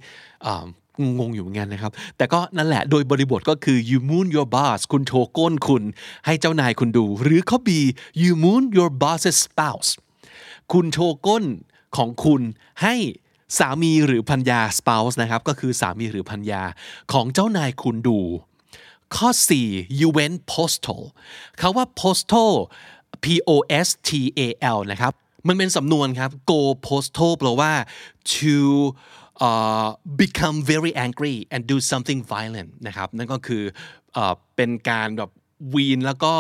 [SPEAKER 2] งงอยู่เหมือนกันนะครับ แต่ก็นั่นแหละโดยบริบทก็คือ you moon your boss คุณโชว์ก้นคุณ ให้เจ้านายคุณดู หรือเข้อ B you moon your boss's spouse คุณโชว์ก้นของคุณให้สามีหรือพันยา spouse นะครับ ก็คือสามีหรือพันยาของเจ้านายคุณดู ข้อ 4 you went postal เขาว่า postal P O S T A L นะครับ มันเป็นสำนวนครับ go postal แปลว่า to uh, become very angry and do something violent นะครับนั่นก็คือ uh, เป็นการแบบวีนแล้วก็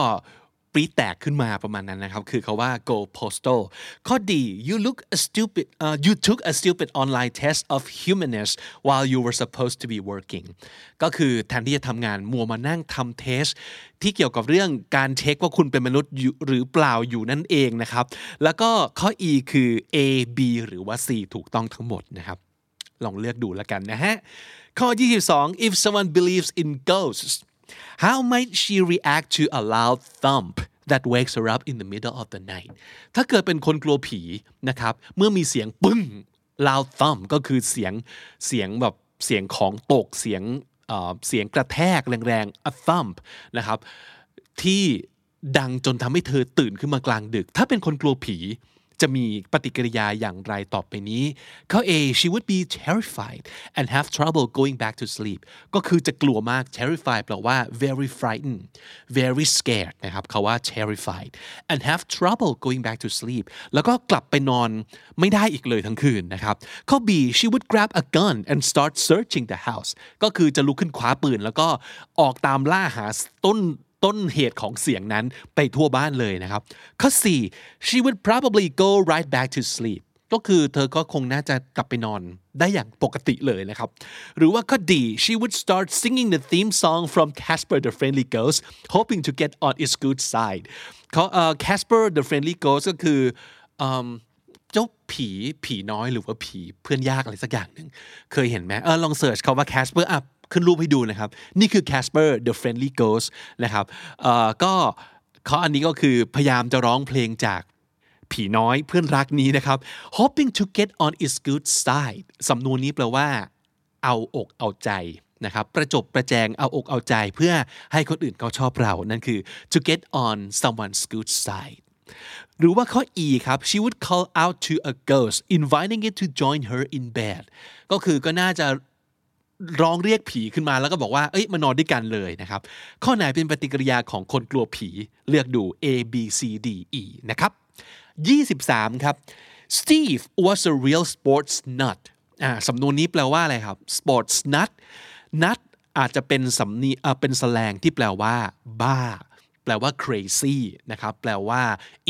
[SPEAKER 2] ปรีแตกขึ้นมาประมาณนั้นนะครับ คือเขาว่า go postal ข้อดี you look a stupid uh, you took a stupid online test of humanness while you were supposed to be working ก็คือแทนที่จะทำงานมัวมานั่งทำเทส ที่เกี่ยวกับเรื่องการเช็คว่าคุณเป็นมนุษย์หรือเปล่าอยู่นั่นเองนะครับ แล้วก็ข้อ E คือ A B หรือว่า C ถูกต้องทั้งหมดนะครับ ลองเลือกดูแล้วกันนะฮะ ข้อ 22 if someone believes in ghosts how might she react to a loud thump that wakes her up in the middle of the night ถ้าเกิดเป็นคนกลัวผีนะครับ เมื่อมีเสียงปึ้ง loud thump ก็คือเสียงเสียงแบบเสียงของตกเสียงเสียงกระแทกแรงๆ a thump นะครับ ที่ดังจนทำให้เธอตื่นขึ้นมากลางดึก ถ้าเป็นคนกลัวผี จะมีปฏิกิริยาอย่างไรต่อไปนี้ข้อ A she would be terrified and have trouble going back to sleep ก็คือจะกลัวมาก terrified แปลว่า very frightened very scared นะครับคาว่า terrified and have trouble going back to sleep แล้วก็กลับไปนอนไม่ได้อีกเลยทั้งคืนนะครับข้อ B she would grab a gun and start searching the house ก็คือจะลุกขึ้นคว้าปืน แล้วก็ออกตามล่าหาต้น ต้นเหตุของเสียงนั้นไปทั่วบ้านเลยนะครับข้อ4 she would probably go right back to sleep ก็คือเธอก็คงน่าจะกลับไปนอนได้อย่างปกติเลยนะครับ หรือว่าข้อ D she would start singing the theme song from Casper the Friendly Ghost hoping to get on its good side เขาเอ่อ Casper the Friendly Ghost ก็คือเจ้าผีผีน้อยหรือว่าผีเพื่อนยากอะไรสักอย่างหนึ่งเคยเห็นไหมเออลองเสิร์ชคาว่า Casper อะ ขึ้นรูปให้ดูนะครับ นี่คือ Casper the Friendly Ghost นะครับก็เขาอันนี้ก็คือพยายามจะร้องเพลงจากผีน้อยเพื่อนรักนี้นะครับ hoping to get on its good side สำนวนนี้แปลว่า เอาอกเอาใจนะครับประจบประแจงเอาอกเอาใจเพื่อให้คนอื่นเขาชอบเรา นั่นคือ to get on someone's good side หรือว่าข้อ E ครับ she would call out to a ghost inviting it to join her in bed ก็คือก็น่าจะ ร้องเรียกผีขึ้นมาแล้วก็บอกว่า เอ้ยมานอนด้วยกันเลยนะครับ ข้อไหนเป็นปฏิกิริยาของคนกลัวผี เลือกดู A B C D E นะครับ 23 ครับ Steve was a real sports nut อ่าสำนวนนี้แปลว่าอะไรครับ sports nut nut อาจจะเป็นสำนีอ่าเป็นแสลงที่แปลว่า บ้า แปลว่า crazy นะครับ แปลว่า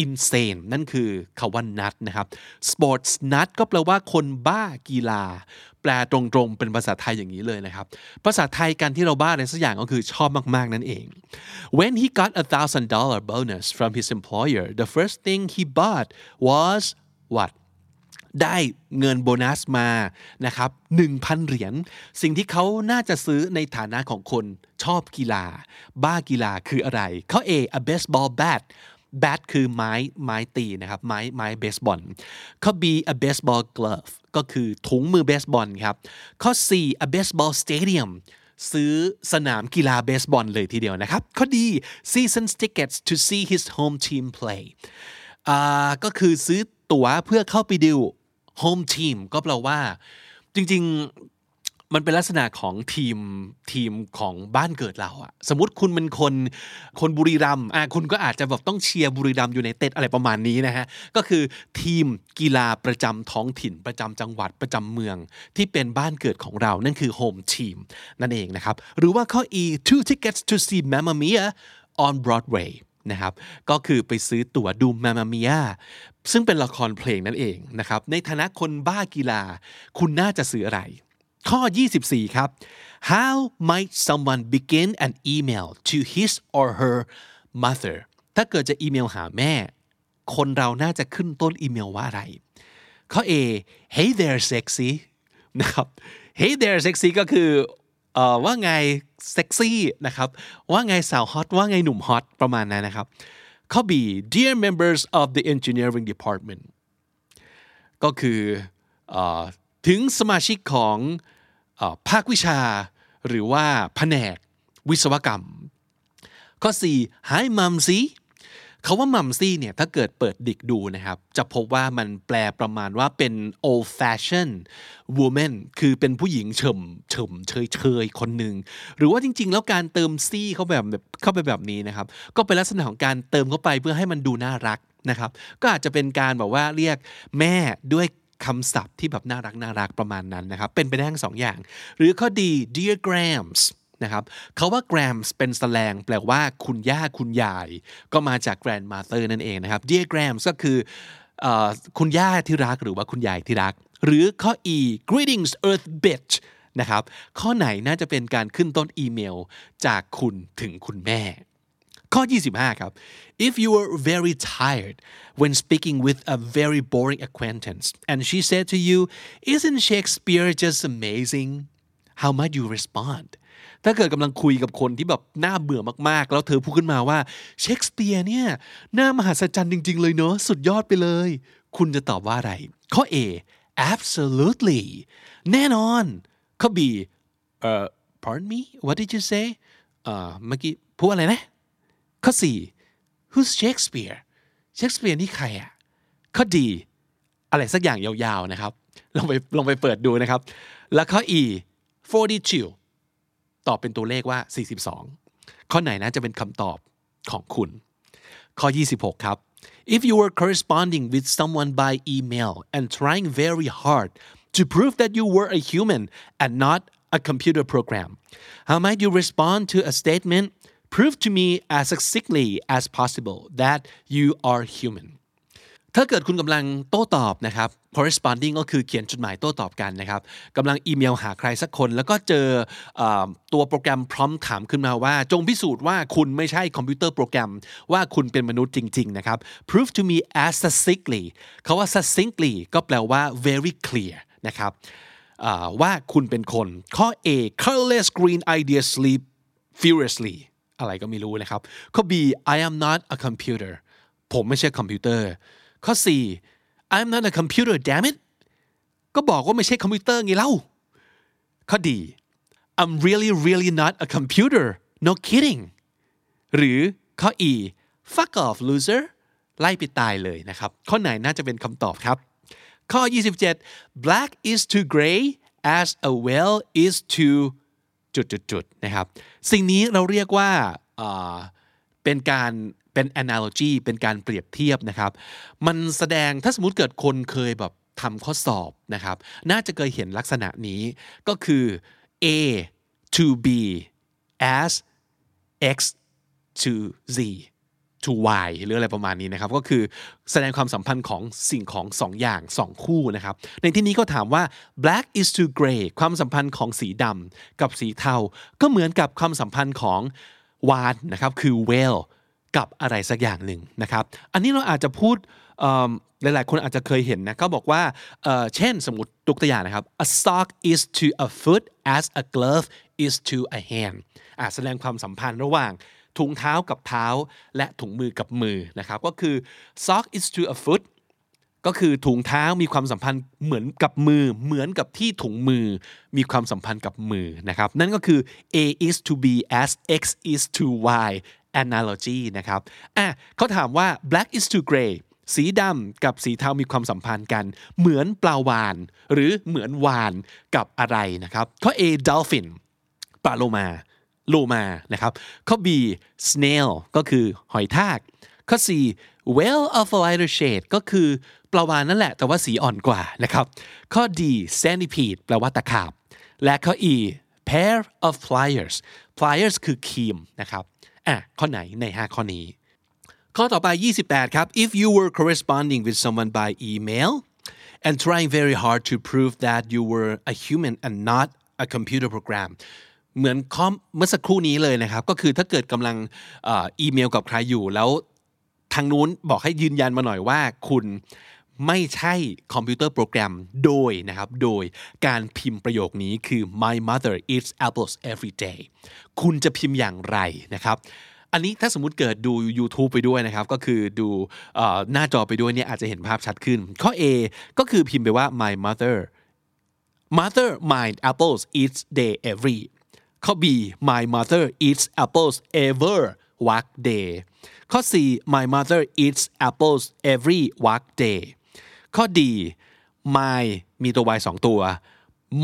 [SPEAKER 2] insane นั่นคือคาว่า nut นะครับ sports nut ก็แปลว่าคนบ้ากีฬา แปลตรงๆ เป็นภาษาไทยอย่างนี้เลยนะครับ ภาษาไทยกันที่เราบ้าอะไรสักอย่างก็คือชอบมากๆ นั่นเอง when he got a thousand dollar bonus from his employer the first thing he bought was what ได้เงินโบนัสมานะครับ1,000 เหรียญสิ่งที่เขาน่าจะซื้อในฐานะของคนชอบกีฬา บ้ากีฬาคืออะไรเข้อ A a baseball bat bat คือไม้ไม้ตีนะครับไม้ไม้เบสบอลข้อ B a baseball glove ก็คือถุงมือเบสบอลครับข้อ C a baseball stadium ซื้อสนามกีฬาเบสบอลเลยทีเดียวนะครับ ข้อดี season tickets to see his home team play อ่าก็คือซื้อตั๋วเพื่อเข้าไปดู home team ก็แปลว่า จริง ๆ มันเป็นลักษณะของทีมทีมของบ้านเกิดเราอะสมมติคุณเป็นคนคนบุรีรัมย์อะคุณก็อาจจะแบบต้องเชียร์บุรีรัมย์อยู่ในเต็ดอะไรประมาณนี้นะฮะ ก็คือทีมกีฬาประจำท้องถิ่นประจำจังหวัดประจำเมือง ที่เป็นบ้านเกิดของเรานั่นคือ home team นั่นเองนะครับ หรือว่าข้อ E two tickets to see Mamma Mia on Broadway นะครับ ก็คือไปซื้อตั๋วดู Mamma Mia ซึ่งเป็นละครเพลงนั่นเองนะครับ ในฐานะคนบ้ากีฬา คุณน่าจะซื้ออะไร ข้อ 24 ครับ how might someone begin an email to his or her mother ถ้าเกิดจะอีเมลหาแม่ คนเราน่าจะขึ้นต้นอีเมลว่าอะไร ข้อ A hey there sexy นะครับ hey there sexy ก็คือ ว่าไงเซ็กซี่นะครับว่าไงสาวฮอตว่าไงหนุ่มฮอตประมาณนั้นนะครับข้อ B dear members of the engineering department ก็คืออถึงสมาชิกของอภาควิชา หรือว่าแผนกวิศวกรรม ข้อ 4 Hi Mumsy เขาว่ามัมซี่เนี่ยถ้าเกิดเปิดดิกดูนะครับ จะพบว่ามันแปลประมาณว่าเป็น old fashion woman คือเป็นผู้หญิงเฉมเฉมเชยเชยคนหนึ่ง หรือว่าจริง ๆ แล้วการเติมซี่เข้าแบบแบบเข้าไปแบบนี้นะครับ ก็เป็นลักษณะของการเติมเข้าไปเพื่อให้มันดูน่ารักนะครับ ก็อาจจะเป็นการแบบว่าเรียกแม่ด้วยคำศัพท์ที่แบบน่ารักน่ารักประมาณนั้นนะครับ เป็นไปได้ทั้งสองอย่าง หรือข้อดี dear grams นะครับเขาว่า grams เป็นสแสลงแปลว่าคุณย่าคุณยาย ก็มาจาก grandmother นั่นเองนะครับ dear grams ก็คืออคุณย่าที่รักหรือว่าคุณยายที่รัก หรือข้อ e greetings earth bitch นะครับ ข้อไหนน่าจะเป็นการขึ้นต้นอีเมลจากคุณถึงคุณแม่ ข้อ 25 ครับ if you were very tired when speaking with a very boring acquaintance and she said to you isn't Shakespeare just amazing how might you respond ถ้าเกิดกำลังคุยกับคนที่แบบน่าเบื่อมากๆ แล้วเธอพูดขึ้นมาว่าเชคสเปียร์เนี่ยน่ามหัศจรรย์จริง ๆ เลยเนอะสุดยอดไปเลย คุณจะตอบว่าอะไร ข้อ A absolutely แน่นอน ข้อ B เอ่อ pardon me what did you say เอ่อเมื่อกี้พูดอะไรนะ ข้อ 4 who's Shakespeare Shakespeare นี่ใครอะ ข้อ D อะไรสักอย่างยาวๆนะครับ ลองไปลองไปเปิดดูนะครับ แล้วข้อ E 42 ตอบเป็นตัวเลขว่า 42 ข้อไหนนะจะเป็นคำตอบของคุณ ข้อ 26 ครับ if you were corresponding with someone by email and trying very hard to prove that you were a human and not a computer program how might you respond to a statement prove to me as succinctly as possible that you are human ถ้าเกิดคุณกำลังโต้ตอบนะครับ corresponding ก็คือเขียนจดหมายโต้ตอบกันนะครับกำลังอีเมลหาใครสักคน แล้วก็เจออตัวโปรแกรมพร้อมถามขึ้นมาว่า จงพิสูจน์ว่าคุณไม่ใช่คอมพิวเตอร์โปรแกรม ว่าคุณเป็นมนุษย์จริง ๆ นะครับ prove to me as succinctly คาว่า succinctly ก็แปลว่า very clear นะครับว่าคุณเป็นคน ข้อ A colorless green ideas sleep furiously อะไรก็ไม่รู้นะครับ ข้อ B I am not a computer ผมไม่ใช่คอมพิวเตอร์ ข้อ 4 I'm not a computer damn it ก็บอกว่าไม่ใช่คอมพิวเตอร์ไงเล่าข้อ D I'm really really not a computer no kidding หรือข้อ E fuck off loser ไล่ไปตายเลยนะครับ ข้อไหนน่าจะเป็นคำตอบครับ ข้อ 27 black is too gray as a well is too จุดๆๆนะครับ สิ่งนี้เราเรียกว่าเป็นการ เป็น analogy เป็นการเปรียบเทียบนะครับ มันแสดงถ้าสมมติเกิดคนเคยแบบทำข้อสอบนะครับ น่าจะเคยเห็นลักษณะนี้ก็คือ A to B as x to z to y หรืออะไรประมาณนี้นะครับ ก็คือแสดงความสัมพันธ์ของสิ่งของสองอย่างสองคู่นะครับ ในที่นี้ก็ถามว่า black is to gray ความสัมพันธ์ของสีดำกับสีเทา ก็เหมือนกับความสัมพันธ์ของวานนะครับคือ whale กับอะไรสักอย่างหนึ่งนะครับ อันนี้เราอาจจะพูดหลายๆ คนอาจจะเคยเห็นนะก็บอกว่าเช่นสมมติตุกตัวอย่างนะครับ a sock is to a foot as a glove is to a hand อะแสดงความสัมพันธ์ระหว่างถุงเท้ากับเท้า และถุงมือกับมือนะครับ ก็คือ sock is to a foot ก็คือถุงเท้ามีความสัมพันธ์เหมือนกับมือ เหมือนกับที่ถุงมือมีความสัมพันธ์กับมือนะครับ นั่นก็คือ A is to B as X is to Y analogy นะครับอะเขาถามว่า black is to gray สีดำกับสีเทามีความสัมพันธ์กัน เหมือนปลาวาน หรือเหมือนวานกับอะไรนะครับข้อ A dolphin ปลาโลมา โลมานะครับข้อ B snail ก็คือหอยทาก ข้อ C whale of a lighter shade ก็คือปลาวานนั่นแหละ แต่ว่าสีอ่อนกว่านะครับข้อ D centipede แปลว่าตะขาบ และข้อ E pair of pliers pliers คือครีมนะครับ อะข้อไหนใน 5 ข้อนี้ ข้อต่อไป 28 ครับ if you were corresponding with someone by email and trying very hard to prove that you were a human and not a computer program เหมือนข้อเมื่อสักครู่นี้เลยนะครับ ก็คือถ้าเกิดกำลังอีเมลกับใครอยู่แล้วทางนู้นบอกให้ยืนยันมาหน่อยว่าคุณ ไม่ใช่คอมพิวเตอร์โปรแกรมโดยนะครับ โดยการพิมพ์ประโยคนี้คือ my mother eats apples every day คุณจะพิมพ์อย่างไรนะครับ อันนี้ถ้าสมมติเกิดดู YouTube ไปด้วยนะครับ ก็คือดูอหน้าจอไปด้วยเนี่ยอาจจะเห็นภาพชัดขึ้น ข้อ A ก็คือพิมพ์ไปว่า my mother mother mind apples eats day every ข้อ B my mother eats apples ever work day ข้อ C my mother eats apples every work day ข้อ D my มีตัว y สองตัว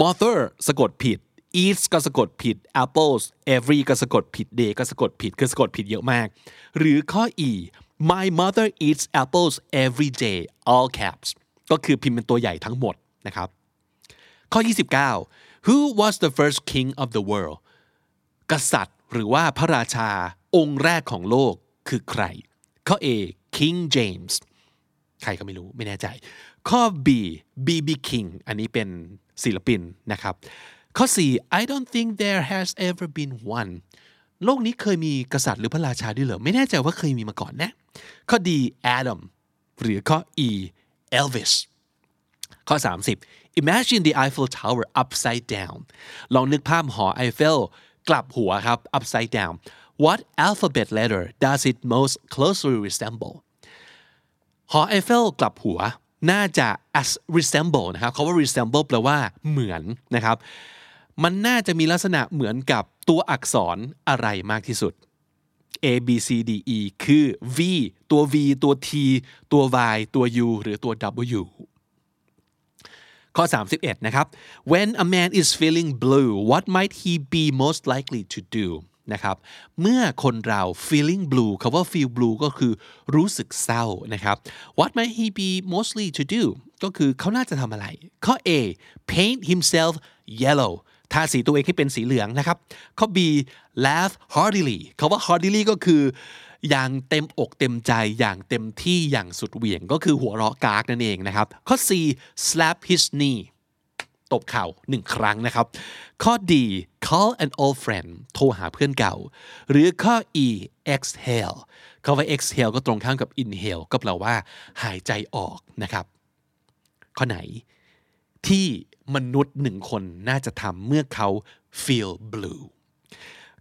[SPEAKER 2] mother สะกดผิด eats ก็สะกดผิด apples every ก็สะกดผิด day ก็สะกดผิดคือสะกดผิดเยอะมาก หรือข้อ E my mother eats apples every day all caps ก็คือพิมพ์เป็นตัวใหญ่ทั้งหมดนะครับ ข้อ 29 Who was the first king of the world กษัตริย์หรือว่าพระราชาองค์แรกของโลกคือใคร ข้อ A King James ใครก็ไม่รู้ไม่แน่ใจ ข้อ B B.B. King อันนี้เป็นศิลปินนะครับ ข้อ C I don't think there has ever been one โลกนี้เคยมีกษัตริย์หรือพระราชาด้วยเหรอ ไม่แน่ใจว่าเคยมีมาก่อนนะ ข้อ D Adam หรือข้อ E Elvis ข้อ 30 Imagine the Eiffel Tower upside down ลองนึกภาพหอไอเฟลกลับหัวครับ upside down What alphabet letter does it most closely resemble หอไอเฟลกลับหัวน่าจะ as resemble นะครับเขาว่า resemble แปลว่าเหมือนนะครับ มันน่าจะมีลักษณะเหมือนกับตัวอักษรอะไรมากที่สุด A B C D E คือ V ตัว V ตัว T ตัว Y ตัว U หรือตัว W ข้อ 31 นะครับ when a man is feeling blue what might he be most likely to do นะครับ เมื่อคนเรา feeling blue คาว่า feel blue ก็คือรู้สึกเศร้านะครับ what might he be mostly to do ก็คือเขาน่าจะทำอะไร ข้อ A paint himself yellow ทาสีตัวเองให้เป็นสีเหลืองนะครับ ข้อ B laugh heartily คาว่า heartily ก็คืออย่างเต็มอกเต็มใจอย่างเต็มที่อย่างสุดเหวี่ยงก็คือหัวเราะกากนั่นเองนะครับ ข้อ C slap his knee ตบเข่าหนึ่งครั้งนะครับ ข้อ D call an old friend โทรหาเพื่อนเก่า หรือข้อ E exhale คาว่า exhale ก็ตรงข้ามกับ inhale ก็แปลว่า หายใจออกนะครับ ข้อไหนที่มนุษย์หนึ่งคนน่าจะทำเมื่อเขา feel blue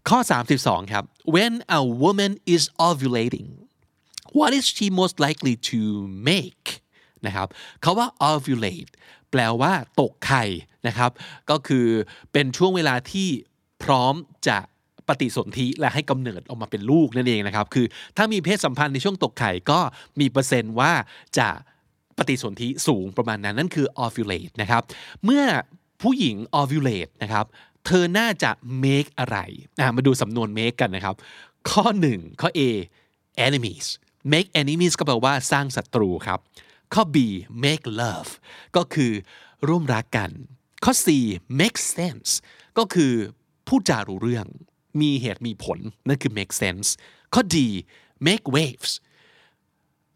[SPEAKER 2] ข้อ 32 ครับ when a woman is ovulating what is she most likely to make นะครับเขาว่า ovulate แปลว่า ตกไข่นะครับ ก็คือเป็นช่วงเวลาที่พร้อมจะปฏิสนธิและให้กำเนิดออกมาเป็นลูกนั่นเองนะครับ คือถ้ามีเพศสัมพันธ์ในช่วงตกไข่ก็มีเปอร์เซนต์ว่าจะปฏิสนธิสูงประมาณนั้นนั่นคือ ovulate นะครับ เมื่อผู้หญิง ovulate นะครับ เธอน่าจะ make อะไรมาดูสำนวน make กันนะครับ ข้อ 1 ข้อ A enemies make enemies ก็แปลว่าสร้างศัตรูครับ ข้อ B make love ก็คือร่วมรักกัน ข้อ C make sense ก็คือพูดจารู้เรื่อง มีเหตุมีผล นั่นคือ make sense ข้อ D make waves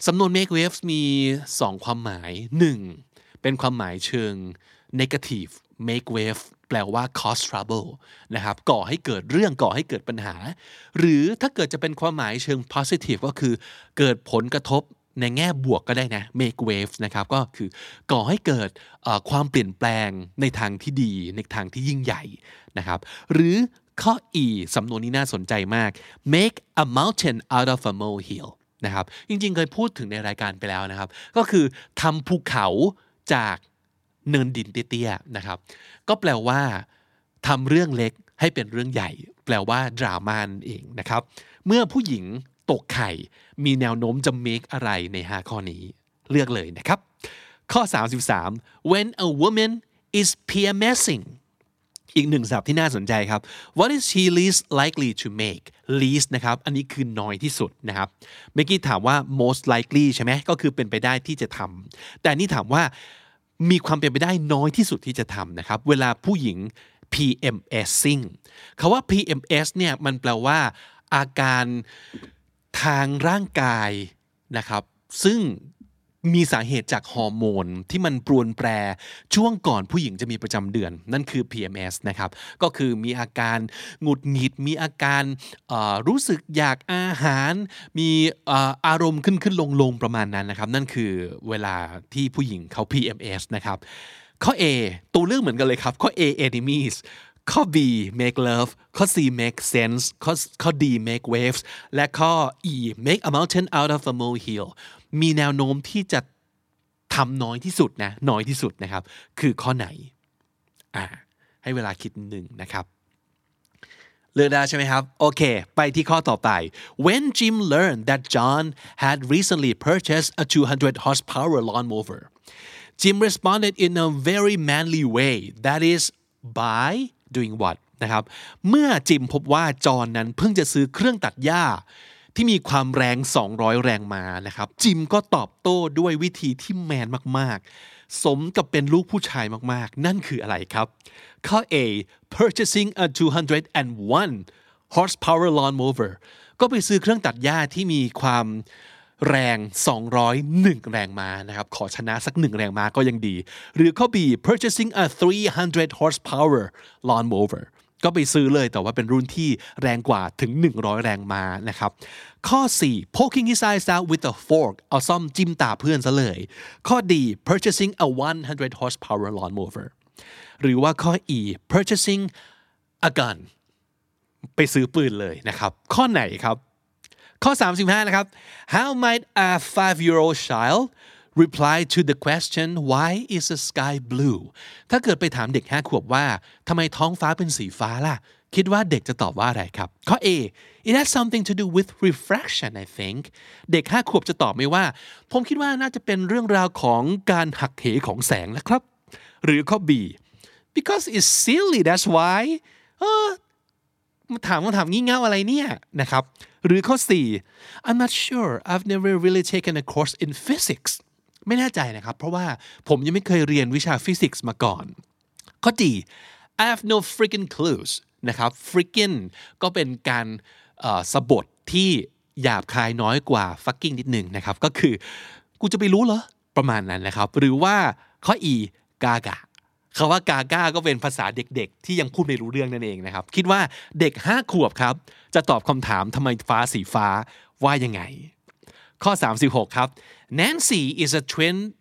[SPEAKER 2] สำนวน make waves มี 2 ความหมาย 1. เป็นความหมายเชิง negative make wave แปลว่า cause trouble นะครับ ก่อให้เกิดเรื่องก่อให้เกิดปัญหา หรือถ้าเกิดจะเป็นความหมายเชิง positive ก็คือ เกิดผลกระทบ ในแง่บวกก็ได้นะ make waves นะครับก็คือก่อให้เกิดความเปลี่ยนแปลงในทางที่ดี ในทางที่ยิ่งใหญ่นะครับ หรือข้อ E สำนวนนี้น่าสนใจมาก make a mountain out of a molehill นะครับจริงๆ เคยพูดถึงในรายการไปแล้วนะครับ ก็คือทำภูเขาจากเนินดินเตี้ยๆนะครับ ก็แปลว่าทำเรื่องเล็กให้เป็นเรื่องใหญ่ แปลว่าดราม่าเองนะครับ เมื่อผู้หญิง ตกไข่ มีแนวโน้มจะ make อะไรใน5ข้อนี้ เลือกเลยนะครับ ข้อ 33 when a woman is PMSing อีกหนึ่งศัพท์ที่น่าสนใจครับ what is she least likely to make least นะครับ อันนี้คือน้อยที่สุดนะครับ เมื่อกี้ถามว่า most likely ใช่ไหม ก็คือเป็นไปได้ที่จะทำ แต่นี่ถามว่ามีความเป็นไปได้น้อยที่สุดที่จะทำนะครับ เวลาผู้หญิง PMSing คาว่า PMS เนี่ย มันแปลว่าอาการ ทางร่างกายนะครับซึ่งมีสาเหตุจากฮอร์โมนที่มันปรวนแปรช่วงก่อนผู้หญิงจะมีประจำเดือน นั่นคือ PMS นะครับก็คือมีอาการหงุดหงิด มีอาการรู้สึกอยากอาหาร มีอารมณ์ขึ้นขึ้นลงลงประมาณนั้นนะครับ นั่นคือเวลาที่ผู้หญิงเขา PMS นะครับข้อ A ตัวเลือกเหมือนกันเลยครับข้อ A enemies ข้อ B make love ข้อ C make sense ข้อข้อ D make waves และข้อ E make a mountain out of a molehill มีแนวโน้มที่จะทำน้อยที่สุดนะน้อยที่สุดนะครับ คือข้อไหนอ่าให้เวลาคิดหนึ่งนะครับเลือกได้ใช่ไหมครับ โอเค ไปที่ข้อต่อไป when Jim learned that John had recently purchased a 200 horsepower lawnmower Jim responded in a very manly way that is by doing what นะครับเมื่อจิมพบว่าจอนนั้นเพิ่งจะซื้อเครื่องตัดหญ้าที่มีความแรง 200 แรงมานะครับ จิมก็ตอบโต้ด้วยวิธีที่แมนมาก ๆ สมกับเป็นลูกผู้ชายมาก ๆ นั่นคืออะไรครับ ข้อ A purchasing a 201 horsepower lawnmower ก็ไปซื้อเครื่องตัดหญ้าที่มีความ แรง 201 แรงม้านะครับ ขอชนะสักหนึ่งแรงม้าก็ยังดี หรือข้อ B purchasing a 300 horsepower lawnmower ก็ไปซื้อเลยแต่ว่าเป็นรุ่นที่แรงกว่าถึง 100 แรงม้านะครับ ข้อ 4 poking his eyes out with a fork เอาซ่อมจิ้มตาเพื่อนซะเลย ข้อ D purchasing a 100 horsepower lawnmower หรือว่าข้อ E purchasing a gun ไปซื้อปืนเลยนะครับ ข้อไหนครับ ข้อ 35 นะครับ how might a five-year-old child reply to the question why is the sky blue ถ้าเกิดไปถามเด็กห้าขวบว่าทำไมท้องฟ้าเป็นสีฟ้าล่ะ คิดว่าเด็กจะตอบว่าอะไรครับ ข้อ A it has something to do with refraction I think เด็กห้าขวบจะตอบไม่ว่า ผมคิดว่าน่าจะเป็นเรื่องราวของการหักเหของแสงนะครับ หรือข้อ B because it's silly that's why เออ มาถามคำถามงี่เง่าอะไรเนี่ยนะครับ หรือข้อ 4 I'm not sure I've never really taken a course in physics ไม่แน่ใจนะครับ เพราะว่าผมยังไม่เคยเรียนวิชาฟิสิกส์มาก่อน ข้อ D I have no freaking clues นะครับ freaking ก็เป็นการสะบทที่หยาบคายน้อยกว่า fucking นิดหนึ่งนะครับ ก็คือ กูจะไปรู้เหรอ ประมาณนั้นนะครับ หรือว่าข้อ E กากะ คาว่ากาก้าก็เป็นภาษาเด็กๆ ที่ยังพูดไม่รู้เรื่องนั่นเองนะครับ คิดว่าเด็ก 5 ขวบครับ จะตอบคำถามทำไมฟ้าสีฟ้าว่ายังไง ข้อ 36 ครับ Nancy is a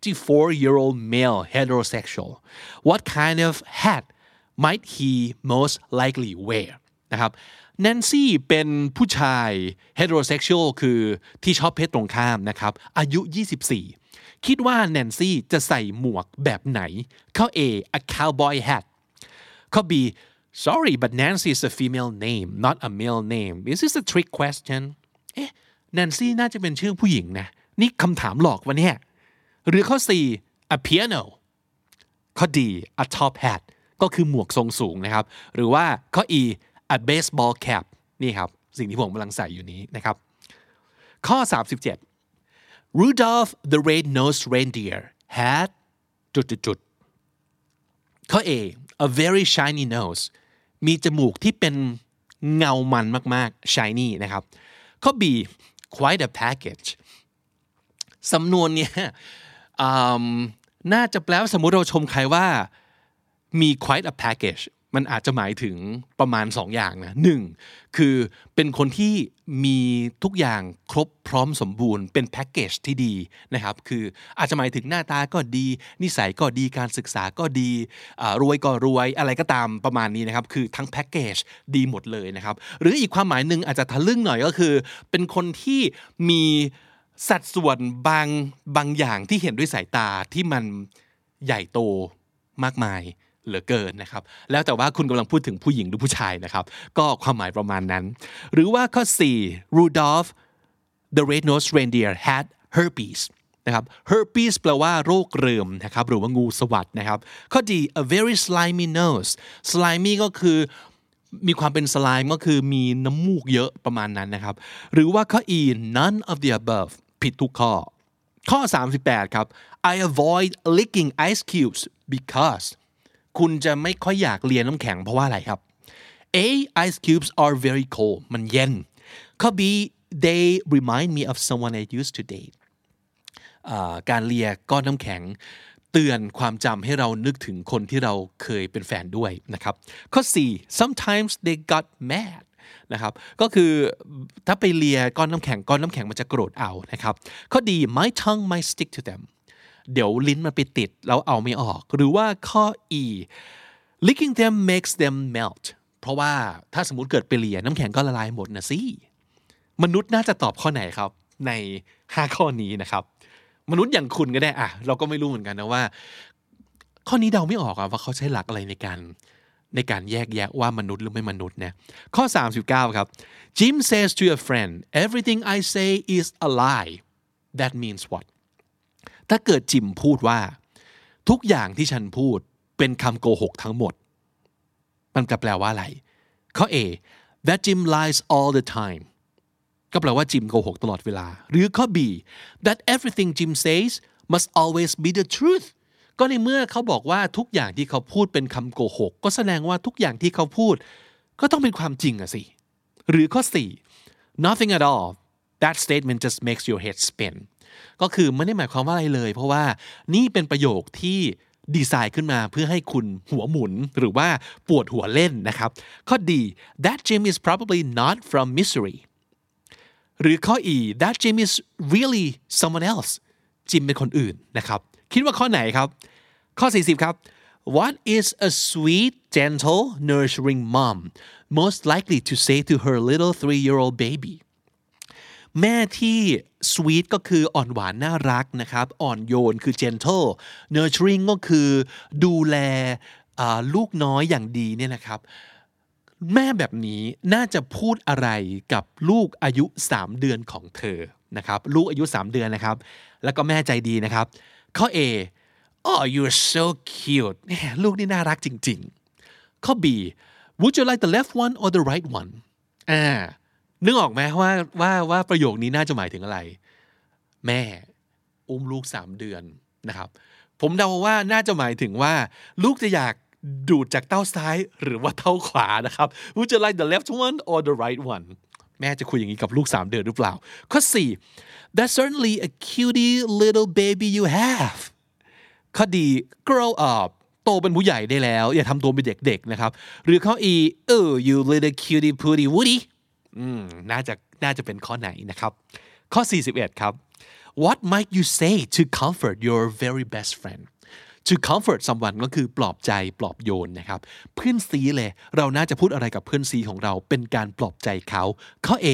[SPEAKER 2] 24 year old male heterosexual what kind of hat might he most likely wear นะครับ Nancy เป็นผู้ชาย heterosexual คือที่ชอบเพศตรงข้ามนะครับ อายุ 24 คิดว่า Nancy จะใส่หมวกแบบไหน ข้อ A a cowboy hat ข้อ B sorry but Nancy is a female name not a male name is this a trick question เอ๊ะ Nancy น่าจะเป็นชื่อผู้หญิงนะ นี่คำถามหลอกวะเนี่ยหรือข้อ C a piano ข้อ D a top hat ก็คือหมวกทรงสูงนะครับ หรือว่าข้อ E a baseball cap นี่ครับ สิ่งที่ผมกำลังใส่อยู่นี้นะครับ ข้อ 37 Rudolph the red-nosed reindeer had จุดจุดๆๆข้อ A a very shiny nose มีจมูกที่เป็นเงามันมากๆ shiny นะครับ ข้อ B quite a package สำนวนเนี่ยน่าจะแปลว่าสมมติเราชมใครว่ามี quite a package มันอาจจะหมายถึงประมาณ 2 อย่างนะหนึ่งคือเป็นคนที่มีทุกอย่างครบพร้อมสมบูรณ์เป็นแพ็กเกจที่ดีนะครับคืออาจจะหมายถึงหน้าตาก็ดี นิสัยก็ดีการศึกษาก็ดีรวยก็รวยอะไรก็ตามประมาณนี้นะครับคือทั้งแพ็กเกจดีหมดเลยนะครับหรืออีกความหมายหนึ่งอาจจะทะลึ่งหน่อยก็คือ เป็นคนที่มีสัดส่วนบางบางอย่างที่เห็นด้วยสายตาที่มันใหญ่โตมากมาย เหลือเกินนะครับ แล้วแต่ว่าคุณกำลังพูดถึงผู้หญิงหรือผู้ชายนะครับ ก็ความหมายประมาณนั้น หรือว่าข้อ 4 Rudolph the red-nosed reindeer had herpes นะครับ herpes แปลว่าโรคเริมนะครับหรือว่างูสวัสดนะครับ ข้อดี a very slimy nose slimy ก็คือมีความเป็นสไลม์ก็คือมีน้ำมูกเยอะประมาณนั้นนะครับ หรือว่าข้อ E none of the above ผิดทุกข้อ ข้อ 38 ครับ I avoid licking ice cubes because คุณจะไม่ค่อยอยากเลียน้ำแข็งเพราะว่าอะไรครับ A ice cubes are very cold มันเย็นข้อ B they remind me of someone I used to date การเลียก้อนน้ำแข็ง เตือนความจำให้เรานึกถึงคนที่เราเคยเป็นแฟนด้วยนะครับข้อ 4 sometimes they got mad นะครับก็คือถ้าไปเลียก้อนน้ำแข็งก้อนน้ำแข็งมันจะโกรธเอานะครับข้อดี my tongue might stick to them เดี๋ยวลิ้นมันไปติดแล้วเอาไม่ออก หรือว่าข้อ E licking them makes them melt เพราะว่าถ้าสมมติเกิดไปเลียน้ำแข็งก็ละลายหมดนะสิมนุษย์น่าจะตอบข้อไหนครับ ใน 5 ข้อนี้นะครับ มนุษย์อย่างคุณก็ได้อะเราก็ไม่รู้เหมือนกันนะว่า ข้อนี้เดาไม่ออกอะว่าเขาใช้หลักอะไรในการในการแยกแยะว่ามนุษย์หรือไม่มนุษย์เนี่ยข้อ 39 ครับ Jim says to a friend everything I say is a lie that means what ถ้าเกิดจิมพูดว่า ทุกอย่างที่ฉันพูดเป็นคำโกหกทั้งหมด มันจะแปลว่าอะไร ข้อ A that Jim lies all the time ก็แปลว่าจิมโกหกตลอดเวลา หรือข้อ B that everything Jim says must always be the truth ก็ในเมื่อเขาบอกว่าทุกอย่างที่เขาพูดเป็นคำโกหก ก็แสดงว่าทุกอย่างที่เขาพูด ก็ต้องเป็นความจริงอะสิ หรือข้อ 4 nothing at all that statement just makes your head spin ก็คือไม่ได้หมายความว่าอะไรเลย เพราะว่านี่เป็นประโยคที่ดีไซน์ขึ้นมาเพื่อให้คุณหัวหมุนหรือว่าปวดหัวเล่นนะครับ ข้อดี that Jim is probably not from Missouri หรือข้อ E that Jim is really someone else จิมเป็นคนอื่นนะครับ คิดว่าข้อไหนครับ ข้อ 40 ครับ What is a sweet gentle nurturing mom most likely to say to her little three-year-old baby แม่ที่ sweet ก็คืออ่อนหวานน่ารักนะครับ อ่อนโยนคือ gentle nurturing ก็คือดูแลลูกน้อยอย่างดีเนี่ยนะครับ แม่แบบนี้น่าจะพูดอะไรกับลูกอายุ 3 เดือนของเธอนะครับ ลูกอายุ 3 เดือนนะครับ แล้วก็แม่ใจดีนะครับ ข้อ A oh you're so cute ลูกนี่น่ารักจริง ๆ ข้อ B would you like the left one or the right one อ่า นึกออกไหมว่าว่าว่าประโยคนี้น่าจะหมายถึงอะไร แม่อุ้มลูก3เดือนนะครับ ผมเดาว่าน่าจะหมายถึงว่า ลูกจะอยากดูดจากเต้าซ้ายหรือว่าเต้าขวานะครับ Would you like the left one or the right one แม่จะคุยอย่างนี้กับลูก3เดือนหรือเปล่า ข้อ4 That's certainly a cutie little baby you have ข้อดี grow up โตเป็นผู้ใหญ่ได้แล้ว อย่าทำตัวเป็นเด็กๆนะครับ หรือข้อ E oh you little cutie pooty woody อืมน่าจะน่าจะเป็นข้อไหนนะครับ ข้อ 41 ครับ What might you say to comfort your very best friend to comfort someone ก็คือปลอบใจปลอบโยนนะครับ เพื่อนซีเลย เราน่าจะพูดอะไรกับเพื่อนซีของเราเป็นการปลอบใจเขาข้อ A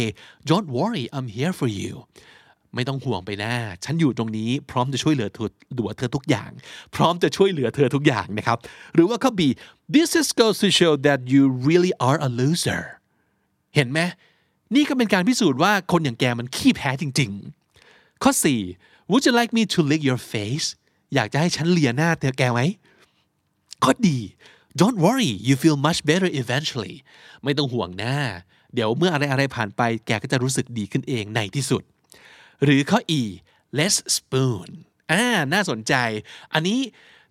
[SPEAKER 2] don't worry I'm here for you ไม่ต้องห่วงไปนะฉันอยู่ตรงนี้พร้อมจะช่วยเหลือเธอดูเธอทุกอย่าง พร้อมจะช่วยเหลือเธอทุกอย่างนะครับ หรือว่าข้อ B this is goes to show that you really are a loser เห็นไหม นี่ก็เป็นการพิสูจน์ว่าคนอย่างแกมันขี้แพ้จริง ๆ ข้อ 4 Would you like me to lick your face อยากจะให้ฉันเลียหน้าเธอแกไหมข้อดี Don't worry you feel much better eventually ไม่ต้องห่วงหน้า เดี๋ยวเมื่ออะไรอะไรผ่านไปแกก็จะรู้สึกดีขึ้นเองในที่สุด หรือข้อ E let's spoon อ่าน่าสนใจ อันนี้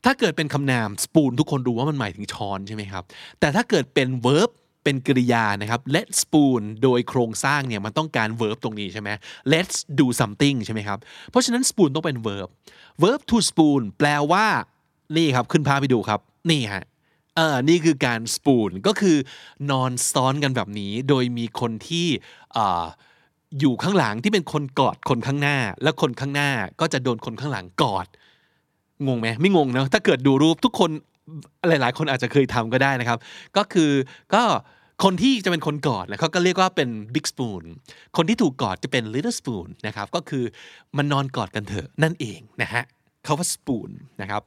[SPEAKER 2] ถ้าเกิดเป็นคำนาม spoon ทุกคนรู้ว่ามันหมายถึงช้อนใช่ไหมครับ แต่ถ้าเกิดเป็น verb เป็นกริยานะครับ let's spoon โดยโครงสร้างเนี่ยมันต้องการ verb ตรงนี้ใช่ไหม let's do something ใช่ไหมครับ เพราะฉะนั้น spoon ต้องเป็น verb verb to spoon แปลว่า นี่ครับ ขึ้นภาพไปดูครับ นี่ฮะเออนี่คือการ spoon ก็คือนอนซ้อนกันแบบนี้ โดยมีคนที่อยู่ข้างหลังที่เป็นคนกอดคนข้างหน้า แล้วคนข้างหน้าก็จะโดนคนข้างหลังกอด งงไหมไม่งงนะถ้าเกิดดูรูปทุกคนหลาย ๆ คนอาจจะเคยทำก็ได้นะครับ ก็คือก็ คนที่จะเป็นคนกอดนะเขาก็เรียกว่าเป็น big spoon คนที่ถูกกอดจะเป็น little spoon นะครับก็คือมันนอนกอดกันเถอะนั่นเองนะฮะเขาว่า spoon นะครับ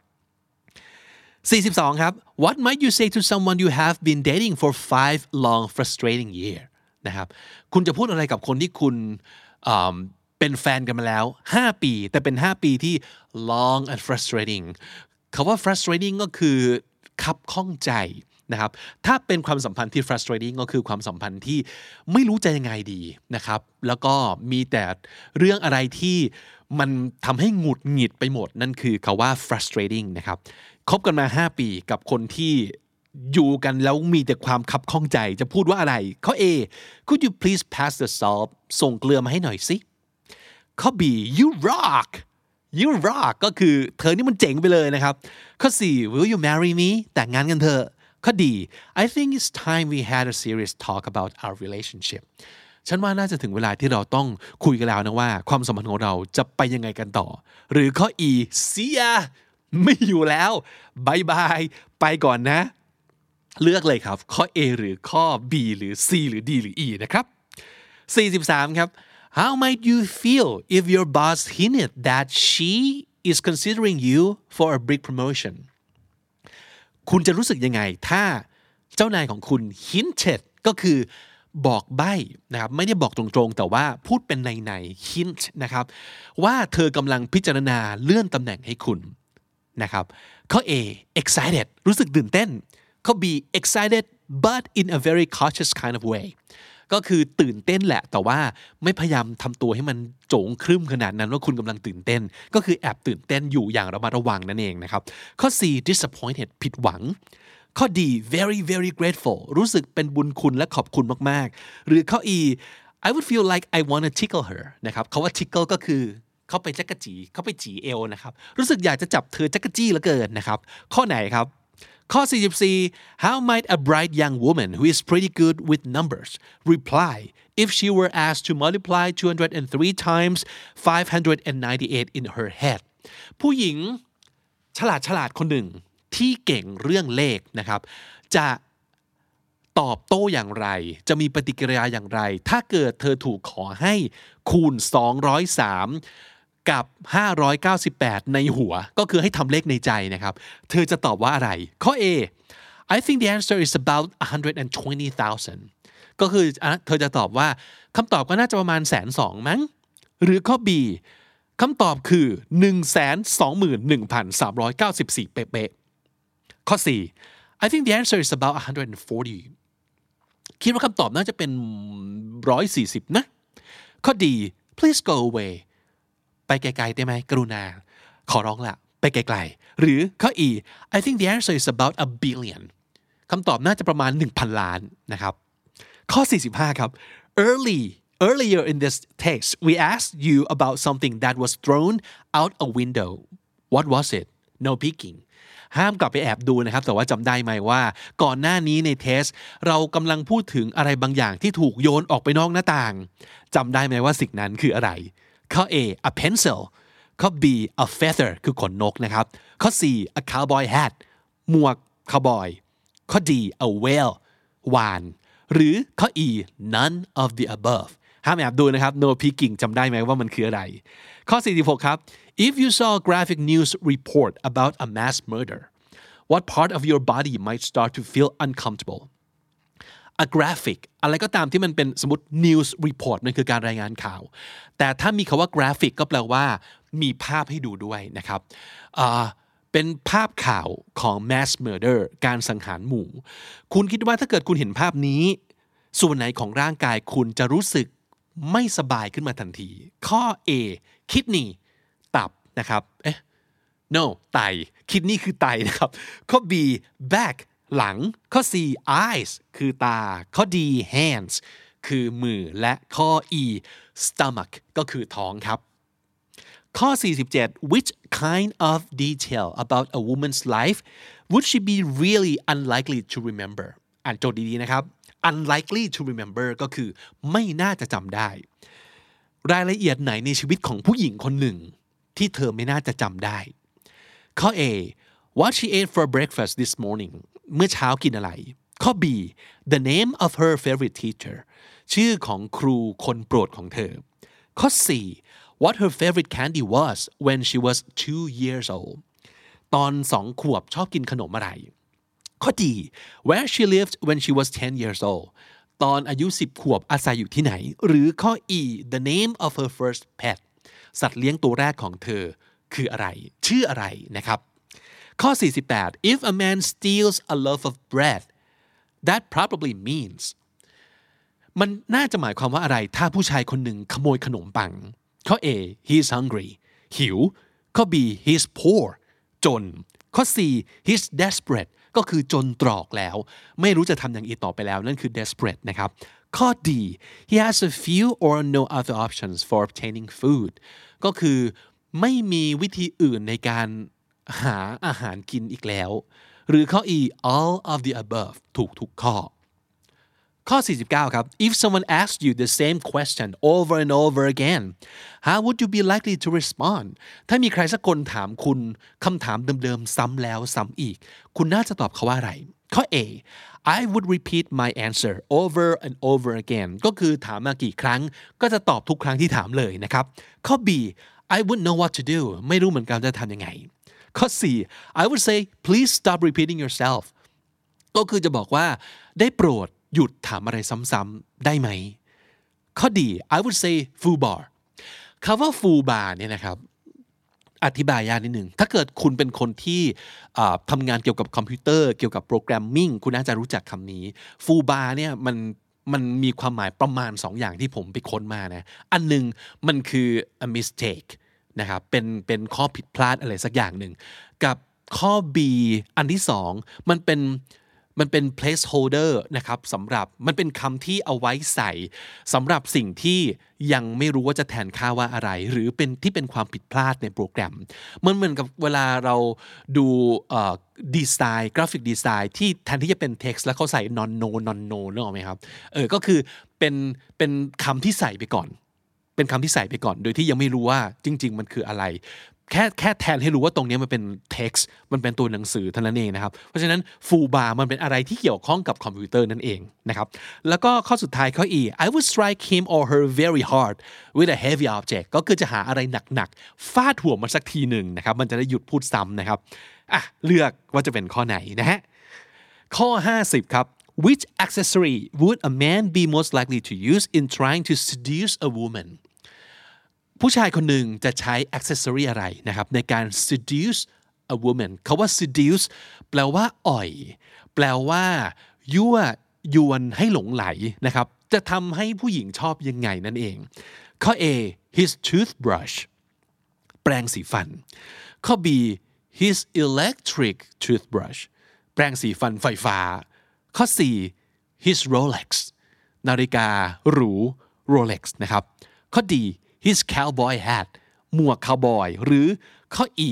[SPEAKER 2] 42ครับ What might you say to someone you have been dating for five long frustrating year นะครับคุณจะพูดอะไรกับคนที่คุณเป็นแฟนกันมาแล้ว 5 ปี แต่เป็น 5 ปีที่ long and frustrating คาว่า frustrating ก็คือขับข้องใจ นะครับถ้าเป็นความสัมพันธ์ที่ frustrating ก็คือความสัมพันธ์ที่ไม่รู้จะยังไงดีนะครับ แล้วก็มีแต่เรื่องอะไรที่มันทำให้หงุดหงิดไปหมด นั่นคือคาว่า frustrating นะครับคบกันมา 5 ปีกับคนที่อยู่กันแล้วมีแต่ความคับข้องใจจะพูดว่าอะไรข้อ A could you please pass the salt ส่งเกลือมาให้หน่อยสิข้อ B you rock you rock ก็คือเธอนี่มันเจ๋งไปเลยนะครับ ข้อ 4 will you marry me แต่งงานกันเถอะ ข้อดี I think it's time we had a serious talk about our relationship ฉันว่าน่าจะถึงเวลาที่เราต้องคุยกันแล้วนะว่า ความสัมพันธ์ของเราจะไปยังไงกันต่อ หรือข้อ E see ya ไม่อยู่แล้วบายบายไปก่อนนะ เลือกเลยครับ ข้อ A หรือข้อ B หรือ C หรือ D หรือ E นะครับ 43 ครับ How might you feel if your boss hinted that she is considering you for a big promotion คุณจะรู้สึกยังไง ถ้าเจ้านายของคุณ hinted ก็คือบอกใบ้นะครับไม่ได้บอกตรงๆ แต่ว่าพูดเป็นในใน hint นะครับ ว่าเธอกำลังพิจารณาเลื่อนตำแหน่งให้คุณนะครับข้อ A excited รู้สึกตื่นเต้นข้อ B excited but in a very cautious kind of way ก็คือตื่นเต้นแหละ แต่ว่าไม่พยายามทำตัวให้มันโจงครึ่มขนาดนั้นว่าคุณกำลังตื่นเต้น ก็คือแอบตื่นเต้นอยู่อย่างระมัดระวังนั่นเองนะครับข้อ C disappointed ผิดหวัง ข้อ D very very grateful รู้สึกเป็นบุญคุณและขอบคุณมาก ๆ หรือข้อ E I would feel like I want to tickle her นะครับคาว่า tickle ก็คือเขาไปจักกะจีเขาไปจีเอวนะครับ รู้สึกอยากจะจับเธอจักกะจี้เหลือเกินนะครับ ข้อไหนครับ ข้อ 44 How might a bright young woman who is pretty good with numbers reply if she were asked to multiply 203 times 598 in her head ผู้หญิงฉลาดฉลาดคนหนึ่งที่เก่งเรื่องเลขนะครับ จะตอบโต้อย่างไร จะมีปฏิกิริยาอย่างไร ถ้าเกิดเธอถูกขอให้คูณ 203 กับ 598 ในหัว ก็คือให้ทำเลขในใจนะครับ เธอจะตอบว่าอะไร ข้อ A I think the answer is about 120,000 ก็คือเธอจะตอบว่าคำตอบก็น่าจะประมาณแสนสองมั้ง หรือข้อ B คำตอบคือ 121,394 เป๊ะๆข้อ 4 I think the answer is about 140 คิดว่าคำตอบน่าจะเป็น 140 นะ ข้อ D please go away ไปไกลๆได้ไหมกรุณา ขอร้องละไปไกลๆ หรือข้อ E I think the answer is about a billion คำตอบน่าจะประมาณ 1,000 ล้านนะครับ ข้อ 45 ครับ early earlier in this text we asked you about something that was thrown out a window what was it no peeking ห้ามกลับไปแอบดูนะครับ แต่ว่าจำได้ไหมว่า ก่อนหน้านี้ในเทส เรากำลังพูดถึงอะไรบางอย่างที่ถูกโยนออกไปนอกหน้าต่างจำได้ไหมว่าสิ่งนั้นคืออะไร ข้อ A a pencil ข้อ B a feather คือขนนกนะครับ ข้อ C a cowboy hat หมวกคาวบอย ข้อ D a whale วาน หรือข้อ E none of the above ห้ามแอบดูนะครับ no peeking จำได้ไหมว่ามันคืออะไร ข้อ 46 ครับ if you saw a graphic news report about a mass murder what part of your body might start to feel uncomfortable A graphic อะไรก็ตามที่มันเป็นสมมติ news report มันคือการรายงานข่าว แต่ถ้ามีคาว่า graphic ก็แปลว่า มีภาพให้ดูด้วยนะครับเป็นภาพข่าวของ mass murder การสังหารหมู่ คุณคิดว่าถ้าเกิดคุณเห็นภาพนี้ ส่วนไหนของร่างกายคุณจะรู้สึกไม่สบายขึ้นมาทันที ข้อ A kidney ตับนะครับ เอ๊ะ no ไต kidney คือไตนะครับ ข้อ B back หลังข้อ C eyes คือตา ข้อ D hands คือมือและข้อ E stomach ก็คือท้องครับ ข้อ 47 which kind of detail about a woman's life would she be really unlikely to remember อ่านโจทย์ดีๆนะครับ unlikely to remember ก็คือไม่น่าจะจำได้ รายละเอียดไหนในชีวิตของผู้หญิงคนหนึ่ง ที่เธอไม่น่าจะจำได้ ข้อ A what she ate for breakfast this morning เมื่อเช้ากินอะไร ข้อ B the name of her favorite teacher ชื่อของครูคนโปรดของเธอ ข้อ C what her favorite candy was when she was two years old ตอนสองขวบชอบกินขนมอะไร ข้อดี where she lived when she was 10 years old ตอนอายุ 10 ขวบอาศัยอยู่ที่ไหน หรือข้อ E the name of her first pet สัตว์เลี้ยงตัวแรกของเธอ คืออะไร ชื่ออะไรนะครับ ข้อ 48 if a man steals a loaf of bread that probably means มันน่าจะหมายความว่าอะไร ถ้าผู้ชายคนหนึ่งขโมยขนมปัง ข้อ A he's hungry หิว ข้อ B he's poor จน ข้อ C he's desperate ก็คือจนตรอกแล้ว ไม่รู้จะทำอย่างอีต่อไปแล้ว นั่นคือ desperate นะครับ ข้อ D he has a few or no other options for obtaining food ก็คือไม่มีวิธีอื่นในการ หาอาหารกินอีกแล้ว หรือข้อ E all of the above ถูกทุกข้อ ข้อ 49 ครับ if someone asks you the same question over and over again how would you be likely to respond ถ้ามีใครสักคนถามคุณคำถามเดิมๆซ้ำแล้วซ้ำอีก คุณน่าจะตอบเขาว่าอะไร ข้อ A I would repeat my answer over and over again ก็คือถามมากี่ครั้ง ก็จะตอบทุกครั้งที่ถามเลยนะครับ ข้อ B I wouldn't know what to do ไม่รู้เหมือนกันจะทำยังไง ข้อ C I would say please stop repeating yourself ก็คือจะบอกว่าได้โปรดหยุดถามอะไรซ้ำๆได้ไหม ข้อดี I would say full bar คำว่า full bar เนี่ยนะครับอธิบายยากนิดหนึ่ง ถ้าเกิดคุณเป็นคนที่ทำงานเกี่ยวกับคอมพิวเตอร์ เกี่ยวกับโปรแกรมมิ่ง คุณน่าจะรู้จักคำนี้ full bar เนี่ยมันมันมีความหมายประมาณ 2 อย่างที่ผมไปค้นมานะ อันหนึ่งมันคือ a mistake นะครับเป็นเป็นข้อผิดพลาดอะไรสักอย่างหนึ่ง กับข้อ B อันที่สองมันเป็นมันเป็น placeholder นะครับสำหรับมันเป็นคำที่เอาไว้ใส่สำหรับสิ่งที่ยังไม่รู้ว่าจะแทนค่าว่าอะไร หรือเป็นที่เป็นความผิดพลาดในโปรแกรมมันเหมือนกับเวลาเราดูดีไซน์กราฟิกดีไซน์ที่แทนที่จะเป็น text แล้วเขาใส่ non no non no นึกออกไหมครับเออก็คือเป็นเป็นคำที่ใส่ไปก่อน เป็นคำที่ใส่ไปก่อน โดยที่ยังไม่รู้ว่าจริง ๆ มันคืออะไร แค่แค่แทนให้รู้ว่าตรงนี้มันเป็น text มันเป็นตัวหนังสือเท่านั้นเองนะครับ เพราะฉะนั้น full bar มันเป็นอะไรที่เกี่ยวข้องกับคอมพิวเตอร์นั่นเองนะครับ แล้วก็ข้อสุดท้ายข้อ E I would strike him or her very hard with a heavy object ก็คือจะหาอะไรหนักๆฟาดหัวมันสักทีหนึ่งนะครับ มันจะได้หยุดพูดซ้ำนะครับอะเลือกว่าจะเป็นข้อไหนนะฮะข้อ 50 ครับ which accessory would a man be most likely to use in trying to seduce a woman ผู้ชายคนหนึ่งจะใช้ accessory อะไรนะครับในการ seduce a woman เขาว่า seduce แปลว่าอ่อย แปลว่ายั่วยวนให้หลงไหลนะครับ จะทำให้ผู้หญิงชอบยังไงนั่นเอง ข้อ A his toothbrush แปรงสีฟัน ข้อ B his electric toothbrush แปรงสีฟันไฟฟ้า ข้อ4 his Rolex นาฬิกาหรู Rolex นะครับ ข้อ D his cowboy hat หมวกคาวบอยหรือข้อ E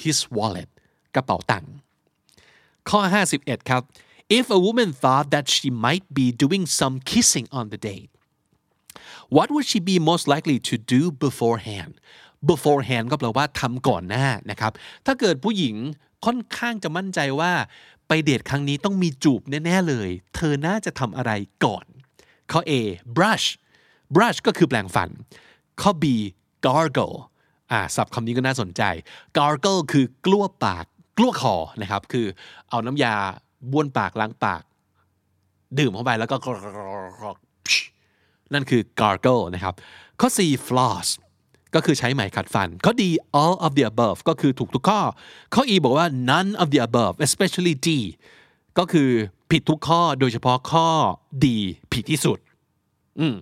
[SPEAKER 2] his wallet กระเป๋าตังค์ข้อ 51 ครับ if a woman thought that she might be doing some kissing on the date what would she be most likely to do beforehand beforehand ก็แปลว่าทำก่อนหน้านะครับ ถ้าเกิดผู้หญิงค่อนข้างจะมั่นใจว่าไปเดทครั้งนี้ต้องมีจูบแน่ ๆ เลย เธอน่าจะทำอะไรก่อน ข้อ A brush brush ก็คือแปรงฟัน ข้อ B gargle อ่าศัพท์คำนี้ก็น่าสนใจ gargle คือกลั้วปากกลั้วคอนะครับ คือเอาน้ำยาบ้วนปากล้างปาก ดื่มเข้าไปแล้วก็นั่นคือ gargle นะครับ ข้อ C floss ก็คือใช้ไหมขัดฟัน ข้อ D all of the above ก็คือถูกทุกข้อ ข้อ E บอกว่า none of the above especially D ก็คือผิดทุกข้อโดยเฉพาะข้อ D ผิดที่สุด อืม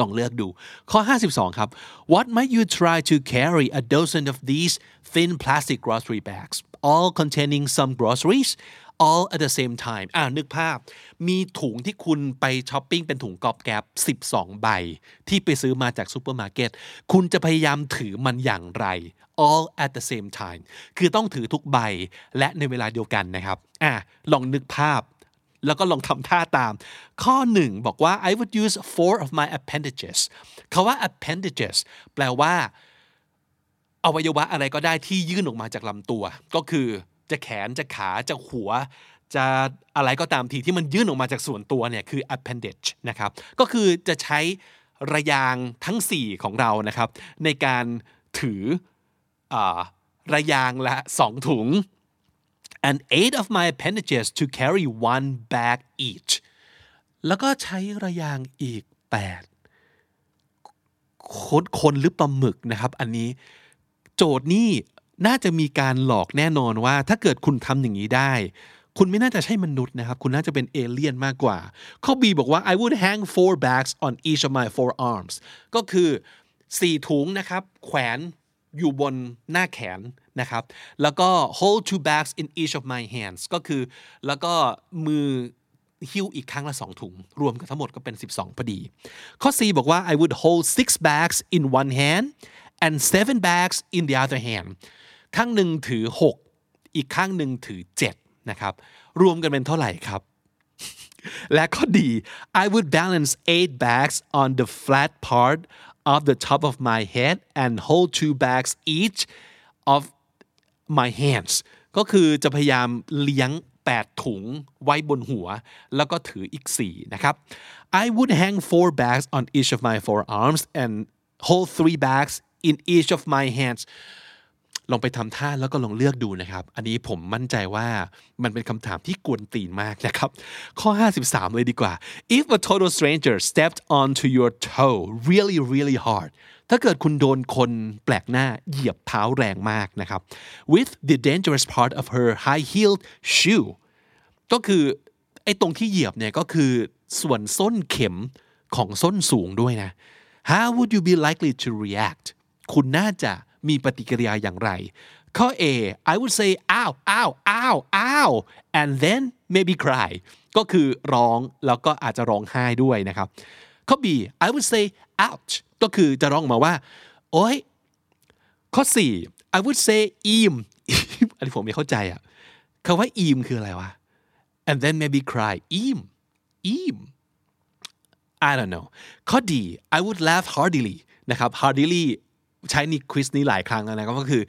[SPEAKER 2] ลองเลือกดู ข้อ 52 ครับ What might you try to carry a dozen of these thin plastic grocery bags all containing some groceries all at the same time อ่านึกภาพ มีถุงที่คุณไปช้อปปิ้งเป็นถุงกอบแก๊บ12 ใบ ที่ไปซื้อมาจากซูเปอร์มาร์เก็ต คุณจะพยายามถือมันอย่างไร all at the same time คือต้องถือทุกใบและในเวลาเดียวกันนะครับ อ่าลองนึกภาพ แล้วก็ลองทำท่าตาม ข้อหนึ่งบอกว่า I would use four of my appendages คำว่า appendages แปลว่า อวัยวะอะไรก็ได้ที่ยื่นออกมาจากลำตัว ก็คือจะแขนจะขาจะหัว จะอะไรก็ตามทีที่มันยื่นออกมาจากส่วนตัวเนี่ยคือ appendage นะครับก็คือจะใช้ระยางทั้ง 4 ของเรานะครับ ในการถืออระยางละสองถุง and eight of my appendages to carry one bag each แล้วก็ใช้ระยางอีก 8 คนคนหรือปลาหมึกนะครับ อันนี้โจทย์นี่น่าจะมีการหลอกแน่นอนว่า ถ้าเกิดคุณทำอย่างนี้ได้ คุณไม่น่าจะใช่มนุษย์นะครับ คุณน่าจะเป็นเอเลี่ยนมากกว่า ข้อ B บอกว่า I would hang four bags on each of my four arms ก็คือ 4 ถุงนะครับ แขวน อยู่บนหน้าแขนนะครับ แล้วก็ hold two bags in each of my hands ก็คือ แล้วก็มือหิ้วอีกครั้งละ 2 ถุง รวมกันทั้งหมดก็เป็น 12 พอดี ข้อ C บอกว่า I would hold six bags in one hand and seven bags in the other hand ข้างหนึ่งถือ 6 อีกข้างหนึ่งถือ 7 นะครับ รวมกันเป็นเท่าไหร่ครับ และข้อดี I would balance eight bags on the flat part of the top of my head and hold two bags each of my hands ก็คือจะพยายามเลี้ยง 8 ถุงไว้บนหัว แล้วก็ถืออีก 4 นะครับ I would hang four bags on each of my forearms and hold three bags in each of my hands ลองไปทำท่าแล้วก็ลองเลือกดูนะครับ อันนี้ผมมั่นใจว่ามันเป็นคำถามที่กวนตีนมากนะครับ ข้อ 53 เลยดีกว่า if a total stranger stepped onto your toe really really hard ถ้าเกิดคุณโดนคนแปลกหน้าเหยียบเท้าแรงมากนะครับ with the dangerous part of her high heeled shoe ก็คือไอ้ตรงที่เหยียบเนี่ยก็คือส่วนส้นเข็มของส้นสูงด้วยนะ how would you be likely to react คุณน่าจะ มีปฏิกิริยาอย่างไร ข้อ A I would say ow ow ow ow and then maybe cry ก็คือร้องแล้วก็อาจจะร้องไห้ด้วยนะครับ ข้อ B I would say ouch ก็คือจะร้องมาว่า โอ้ยข้อ 4 I would say eam อันนี้ผมไม่เข้าใจอะคำว่า eam คืออะไรวะ and then maybe cry eam eam I don't know ข้อดี I would laugh heartily นะครับ heartily ใช้ในควิสนี้หลายครั้งแล้วนะครับก็คือ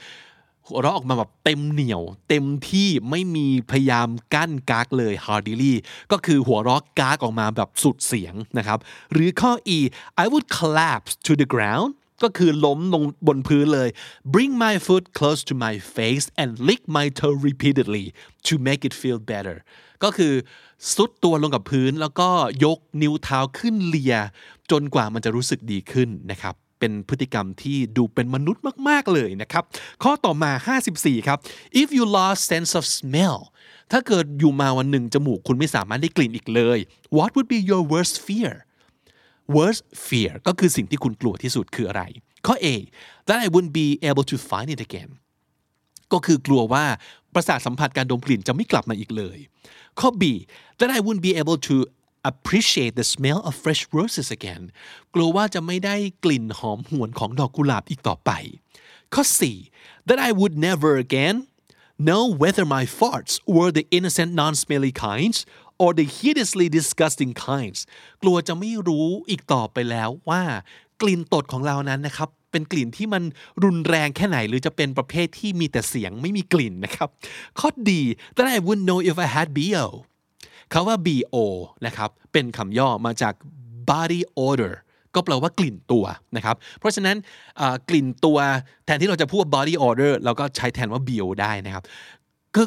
[SPEAKER 2] หัวเราะออกมาแบบเต็มเหนียว เต็มที่ไม่มีพยายามกั้นกากเลย heartily ก็คือหัวเราะกากออกมาแบบสุดเสียงนะครับ หรือข้อ E I would collapse to the ground ก็คือล้มลงบนพื้นเลย bring my foot close to my face and lick my toe repeatedly to make it feel better ก็คือซุดตัวลงกับพื้นแล้วก็ยกนิ้วเท้าขึ้นเลีย จนกว่ามันจะรู้สึกดีขึ้นนะครับ เป็นพฤติกรรมที่ดูเป็นมนุษย์มาก ๆ เลยนะครับ ข้อต่อมา 54 ครับ if you lost sense of smell ถ้าเกิดอยู่มาวันหนึ่งจมูกคุณไม่สามารถได้กลิ่นอีกเลย what would be your worst fear worst fear ก็คือสิ่งที่คุณกลัวที่สุดคืออะไร ข้อ A that I wouldn't be able to find it again ก็คือกลัวว่าประสาทสัมผัสการดมกลิ่นจะไม่กลับมาอีกเลย ข้อ B that I wouldn't be able to appreciate the smell of fresh roses again กลัวว่าจะไม่ได้กลิ่นหอมหวนของดอกกุหลาบอีกต่อไป ข้อ C that I would never again know whether my farts were the innocent non-smelly kinds or the hideously disgusting kinds กลัวจะไม่รู้อีกต่อไปแล้วว่ากลิ่นตดของเรานั้นนะครับ เป็นกลิ่นที่มันรุนแรงแค่ไหน หรือจะเป็นประเภทที่มีแต่เสียงไม่มีกลิ่นนะครับ ข้อดี that I wouldn't know if I had BO คาว่า BO นะครับเป็นคำย่อมาจาก body odor ก็แปลว่ากลิ่นตัวนะครับ เพราะฉะนั้นกลิ่นตัวแทนที่เราจะพูดว่า body odor เราก็ใช้แทนว่า BO ได้นะครับ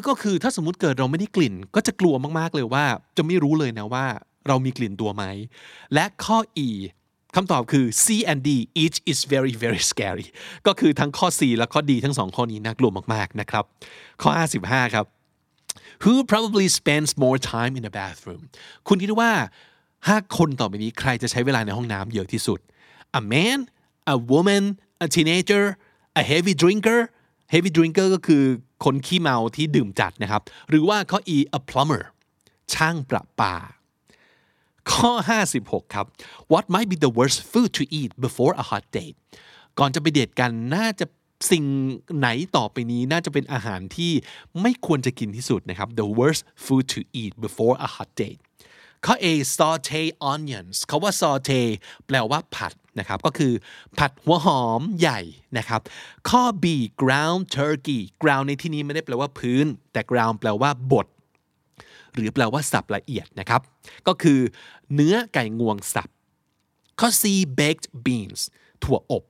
[SPEAKER 2] ก็คือถ้าสมมติเกิดเราไม่ได้กลิ่น ก็จะกลัวมากๆเลยว่า จะไม่รู้เลยนะว่า เรามีกลิ่นตัวไหม และข้อ E คำตอบคือ C and D each is very very scary ก็คือทั้งข้อ C และข้อ D ทั้งสองข้อนี้น่ากลัวมากๆนะครับ ข้อ 55 ครับ who probably spends more time in the bathroom คุณคิดว่า5คนต่อไปนี้ใครจะใช้เวลาในห้องน้ำเยอะที่สุด a man a woman a teenager a heavy drinker heavy drinker ก็คือคนขี้เมาที่ดื่มจัดนะครับ หรือว่าข้อ E a plumber ช่างประปา ข้อ 56 ครับ What might be the worst food to eat before a hot date ก่อนจะไปเดทกันน่าจะ สิ่งไหนต่อไปนี้น่าจะเป็นอาหารที่ไม่ควรจะกินที่สุดนะครับ the worst food to eat before a hot date ข้อ A saute onions เขาว่า saute แปลว่าผัดนะครับ ก็คือผัดหัวหอมใหญ่นะครับ ข้อ B ground turkey ground ในที่นี้ไม่ได้แปลว่าพื้น แต่ ground แปลว่าบดหรือแปลว่าสับละเอียดนะครับ ก็คือเนื้อไก่งวงสับ ข้อ C baked beans ถั่วอบ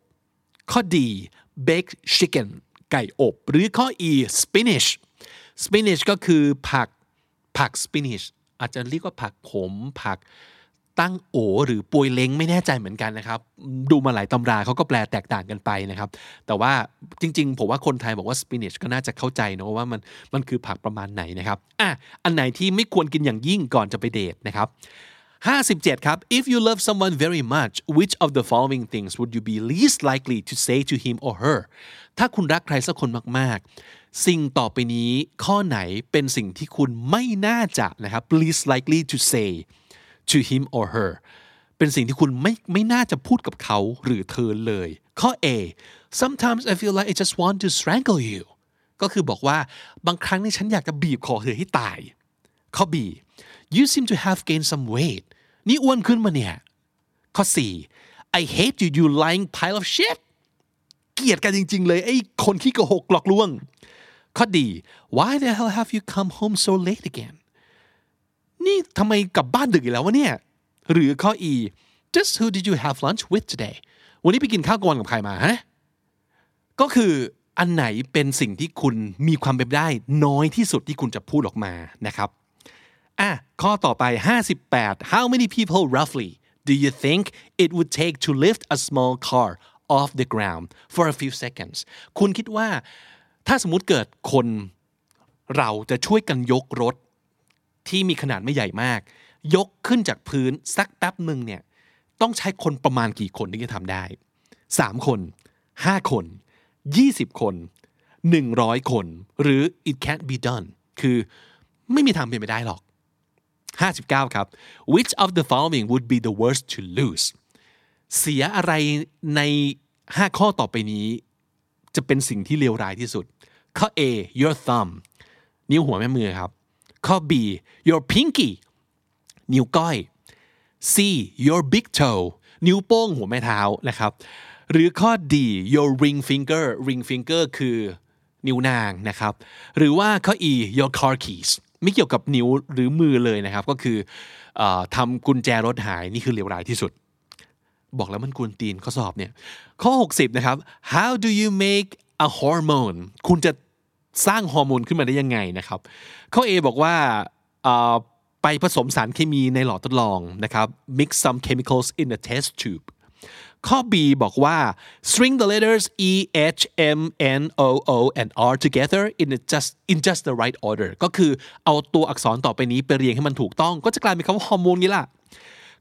[SPEAKER 2] ข้อ D baked chicken ไก่อบ หรือข้อ E spinach spinach ก็คือผักผัก spinach อาจจะเรียกว่าผักขม ผักตั้งโอหรือปวยเล้งไม่แน่ใจเหมือนกันนะครับ ดูมาหลายตำราเขาก็แปลแตกต่างกันไปนะครับ แต่ว่าจริง ๆ ผมว่าคนไทยบอกว่าสปินิชก็น่าจะเข้าใจนะว่ามันมันคือผักประมาณไหนนะครับอะอันไหนที่ไม่ควรกินอย่างยิ่งก่อนจะไปเดทนะครับ 57 ครับ if you love someone very much which of the following things would you be least likely to say to him or her ถ้าคุณรักใครสักคนมาก ๆ สิ่งต่อไปนี้ข้อไหนเป็นสิ่งที่คุณไม่น่าจะนะครับ least likely to say to him or her เป็นสิ่งที่คุณไม่ไม่น่าจะพูดกับเขาหรือเธอเลย ข้อ A sometimes I feel like I just want to strangle you ก็คือบอกว่าบางครั้งนี่ฉันอยากจะบีบคอเธอให้ตาย ข้อ B you seem to have gained some weight นี่อ้วนขึ้นมาเนี่ย ข้อ 4 I hate you you lying pile of shit เกลียดกันจริง ๆ เลย ไอ้คนขี้โกหกหลอกลวง ข้อดี why the hell have you come home so late again นี่ทำไมกลับบ้านดึกอีกแล้ววะเนี่ย หรือข้อ E just who did you have lunch with today วันนี้ไปกินข้าวกลางกับใครมาฮะ ก็คืออันไหนเป็นสิ่งที่คุณมีความเป็นได้น้อยที่สุดที่คุณจะพูดออกมานะครับ อะข้อต่อไป 58 how many people roughly do you think it would take to lift a small car off the ground for a few seconds คุณคิดว่า ถ้าสมมุติเกิดคนเราจะช่วยกันยกรถ ที่มีขนาดไม่ใหญ่มาก ยกขึ้นจากพื้นสักแป๊บหนึ่งเนี่ยต้องใช้คนประมาณกี่คนที่จะทำได้ 3 คน 5 คน 20 คน 100 คน หรือ it can't be done คือไม่มีทางเป็นไปได้หรอก 59 ครับ which of the following would be the worst to lose เสียอะไรใน 5 ข้อต่อไปนี้ จะเป็นสิ่งที่เลวร้ายที่สุด ข้อ A your thumb นิ้วหัวแม่มือครับ ข้อ B your pinky นิ้วก้อย C your big toe นิ้วโป้งหัวแม่เท้านะครับ หรือข้อ D your ring finger ring finger คือนิ้วนางนะครับ หรือว่าข้อ E your car keys ไม่เกี่ยวกับนิ้วหรือมือเลยนะครับ ก็คืออทำกุญแจรถหายนี่คือเลวร้ายที่สุด บอกแล้วมันกวนตีนข้อสอบเนี่ย ข้อ 60 นะครับ how do you make a hormone คุณจะสร้างฮอร์โมนขึ้นมาได้ยังไงนะครับ ข้อ A บอกว่าไปผสมสารเคมีในหลอดทดลองนะครับ mix some chemicals in a test tube ข้อ B บอกว่า string the letters E H M N O O and R together in just in just the right order ก็คือเอาตัวอักษรต่อไปนี้ไปเรียงให้มันถูกต้อง ก็จะกลายเป็นคำว่าฮอร์โมนนี้ล่ะ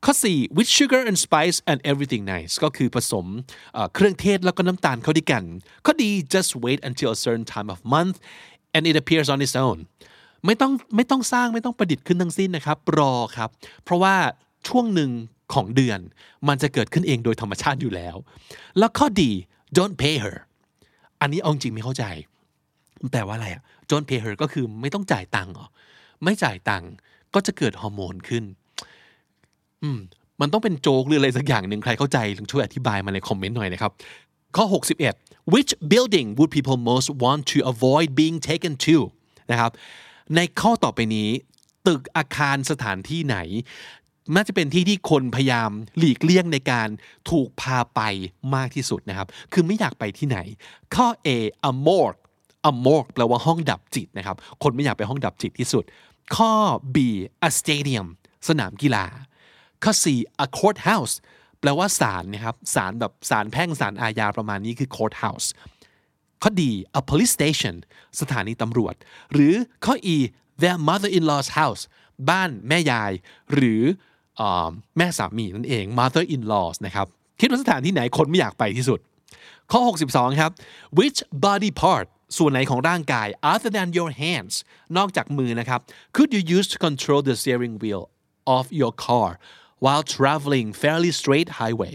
[SPEAKER 2] ข้อ 4 with sugar and spice and everything nice ก็คือผสมเอ่อเครื่องเทศแล้วก็น้ำตาลเข้าด้วยกัน ข้อดี just wait until a certain time of month and it appears on its own ไม่ต้องไม่ต้องสร้างไม่ต้องประดิษฐ์ขึ้นทั้งสิ้นนะครับ รอครับ เพราะว่าช่วงหนึ่ง ของเดือน มันจะเกิดขึ้นเองโดยธรรมชาติอยู่แล้ว แล้วข้อดี don't pay her อันนี้เอาจริงไม่เข้าใจแปลว่าอะไรอะ don't pay her ก็คือไม่ต้องจ่ายตังค์หรอ ไม่จ่ายตังค์ก็จะเกิดฮอร์โมนขึ้น อืม มันต้องเป็นโจ๊กหรืออะไรสักอย่างหนึ่งใครเข้าใจลองช่วยอธิบายมาในคอมเมนต์หน่อยนะครับ ข้อ 61 which building would people most want to avoid being taken to นะครับ ในข้อต่อไปนี้ ตึกอาคารสถานที่ไหน น่าจะเป็นที่ที่คนพยายามหลีกเลี่ยงในการถูกพาไปมากที่สุดนะครับ คือไม่อยากไปที่ไหน ข้อ A a morgue a morgue แปลว่าห้องดับจิตนะครับ คนไม่อยากไปห้องดับจิตที่สุด ข้อ B a stadium สนามกีฬา ข้อ4 a courthouse แปลว่าศาลนะครับ ศาลแบบศาลแพ่งศาลอาญาประมาณนี้คือ courthouse ข้อดี a police station สถานีตำรวจ หรือข้อ E their mother-in-law's house บ้านแม่ยาย หรือ แม่สามีนั่นเอง mother-in-laws นะครับ คิดว่าสถานที่ไหนคนไม่อยากไปที่สุด ข้อ 62 ครับ which body part ส่วนไหนของร่างกาย other than your hands นอกจากมือนะครับ could you use to control the steering wheel of your car while traveling fairly straight highway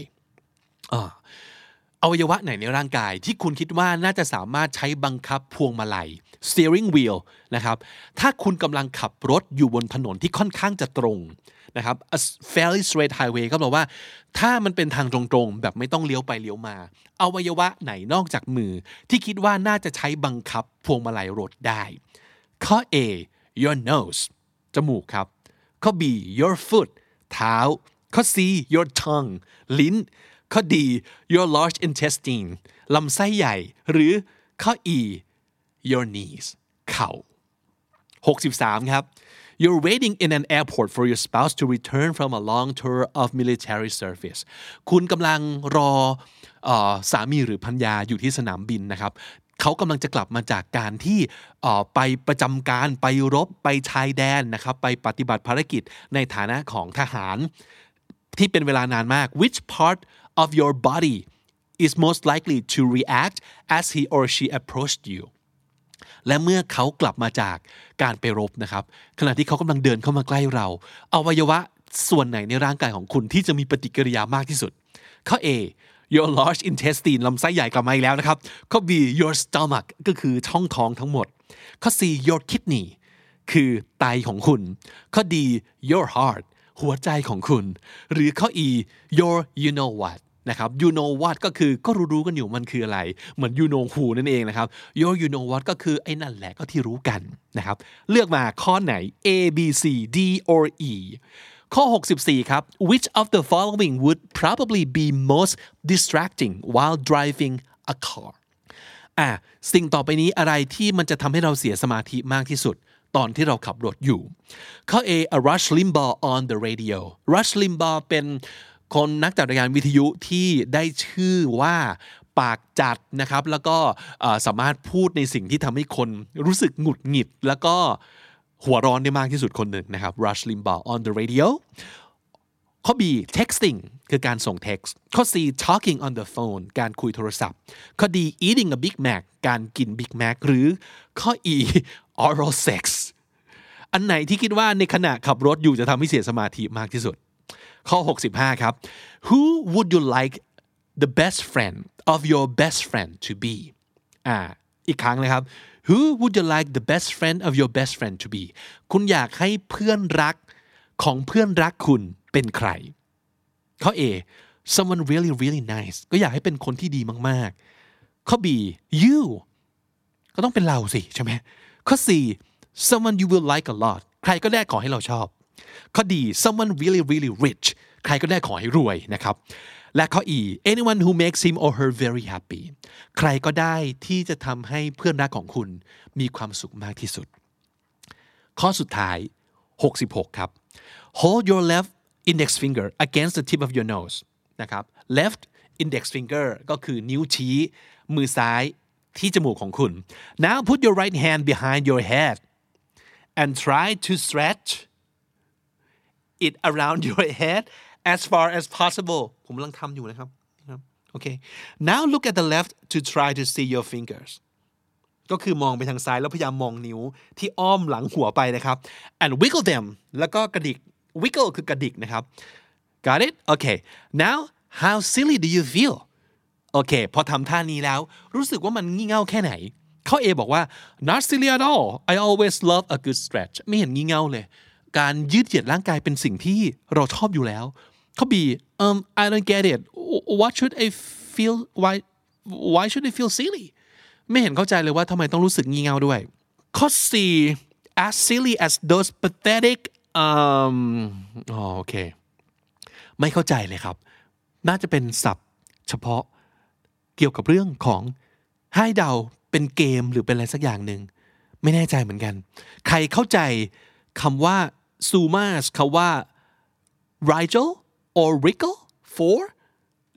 [SPEAKER 2] อวัยวะไหนในร่างกาย ที่คุณคิดว่าน่าจะสามารถใช้บังคับพวงมาลัย steering wheel นะครับ ถ้าคุณกำลังขับรถอยู่บนถนนที่ค่อนข้างจะตรงนะครับ a fairly straight highway ก็แปลว่า ถ้ามันเป็นทางตรงๆ แบบไม่ต้องเลี้ยวไปเลี้ยวมา อวัยวะไหนนอกจากมือ ที่คิดว่าน่าจะใช้บังคับพวงมาลัยรถได้ ข้อ A your nose จมูกครับ ข้อ B your foot เท้า ข้อ C your tongue ลิ้น ข้อ D your large intestine ลำไส้ใหญ่ หรือข้อ E your knees เข่า63 ครับ You're waiting in an airport for your spouse to return from a long tour of military service คุณกำลังรออสามีหรือพัญญาอยู่ที่สนามบินนะครับ เขากำลังจะกลับมาจากการที่ไปประจำการไปรบไปชายแดนนะครับ ไปปฏิบัติภารกิจในฐานะของทหาร ที่เป็นเวลานานมาก which part of your body is most likely to react as he or she approached you และเมื่อเขากลับมาจากการไปรบนะครับ ขณะที่เขากำลังเดินเข้ามาใกล้เราอวัยวะส่วนไหนในร่างกายของคุณที่จะมีปฏิกิริยามากที่สุด ข้อ A your large intestine ลำไส้ใหญ่กลับมาอีกแล้วนะครับ ข้อ B your stomach ก็คือช่องท้องทั้งหมด ข้อ C your kidney คือไตของคุณ ข้อ D your heart หัวใจของคุณ หรือข้อ E your you know what นะครับ you know what ก็คือก็รู้ๆกันอยู่มันคืออะไร เหมือน you know who นั่นเองนะครับ your you know what ก็คือไอ้นั่นแหละก็ที่รู้กันนะครับ เลือกมาข้อไหน A B C D or E ข้อ 64 ครับ which of the following would probably be most distracting while driving a car อะสิ่งต่อไปนี้อะไรที่มันจะทำให้เราเสียสมาธิมากที่สุด ตอนที่เราขับรถอยู่ข้อ A a Rush Limbaugh on the radio Rush Limbaugh เป็นคนนักจัดรายการวิทยุที่ได้ชื่อว่าปากจัดนะครับ แล้วก็สามารถพูดในสิ่งที่ทำให้คนรู้สึกหงุดหงิด แล้วก็หัวร้อนได้มากที่สุดคนหนึ่งนะครับ Rush Limbaugh on the radio ข้อ B texting คือการส่ง text ข้อ C talking on the phone การคุยโทรศัพท์ ข้อ D eating a Big Mac การกิน Big Mac หรือข้อ E oral sex อันไหนที่คิดว่าในขณะขับรถอยู่จะทำให้เสียสมาธิมากที่สุด ข้อ 65 ครับ Who would you like the best friend of your best friend to be อ่าอีกครั้งนะครับ Who would you like the best friend of your best friend to be คุณอยากให้เพื่อนรักของเพื่อนรักคุณเป็นใคร ข้อ A someone really really nice ก็อยากให้เป็นคนที่ดีมากๆ ข้อ B you ก็ต้องเป็นเราสิใช่ไหม ข้อ C someone you will like a lot ใครก็ได้ขอให้เราชอบ ข้อ D someone really really rich ใครก็ได้ขอให้รวยนะครับ และข้อ E anyone who makes him or her very happy ใครก็ได้ที่จะทำให้เพื่อนรักของคุณมีความสุขมากที่สุด ข้อสุดท้าย 66 ครับ hold your left index finger against the tip of your nose นะครับ left index finger ก็คือนิ้วชี้ มือซ้าย ที่จมูกของคุณ now put your right hand behind your head and try to stretch it around your head as far as possible ผมกำลังทำอยู่นะครับโอเค now look at the left to try to see your fingers ก็คือมองไปทางซ้ายแล้วพยายามมองนิ้วที่อ้อมหลังหัวไปนะครับ and wiggle them แล้วก็กระดิก wiggle คือกระดิกนะครับ got it okay now how silly do you feel โอเค พอทำท่านี้แล้ว รู้สึกว่ามันงี่เง่าแค่ไหน เข้อบอกว่า not silly at all I always love a good stretch ไม่เห็นงี่เง่าเลย การยืดเหยียดร่างกายเป็นสิ่งที่เราชอบอยู่แล้ว เข้อ B um I don't get it what should I feel why why should I feel silly ไม่เห็นเข้าใจเลยว่าทำไมต้องรู้สึกงี่เง่าด้วยข้อ C as silly as those pathetic um อ๋อโอเค ไม่เข้าใจเลยครับ น่าจะเป็นศัพท์เฉพาะ เกี่ยวกับเรื่องของให้เดาเป็นเกมหรือเป็นอะไรสักอย่างหนึ่งไม่แน่ใจเหมือนกัน ใครเข้าใจคำว่า sumas คำว่า rigel or wriggle for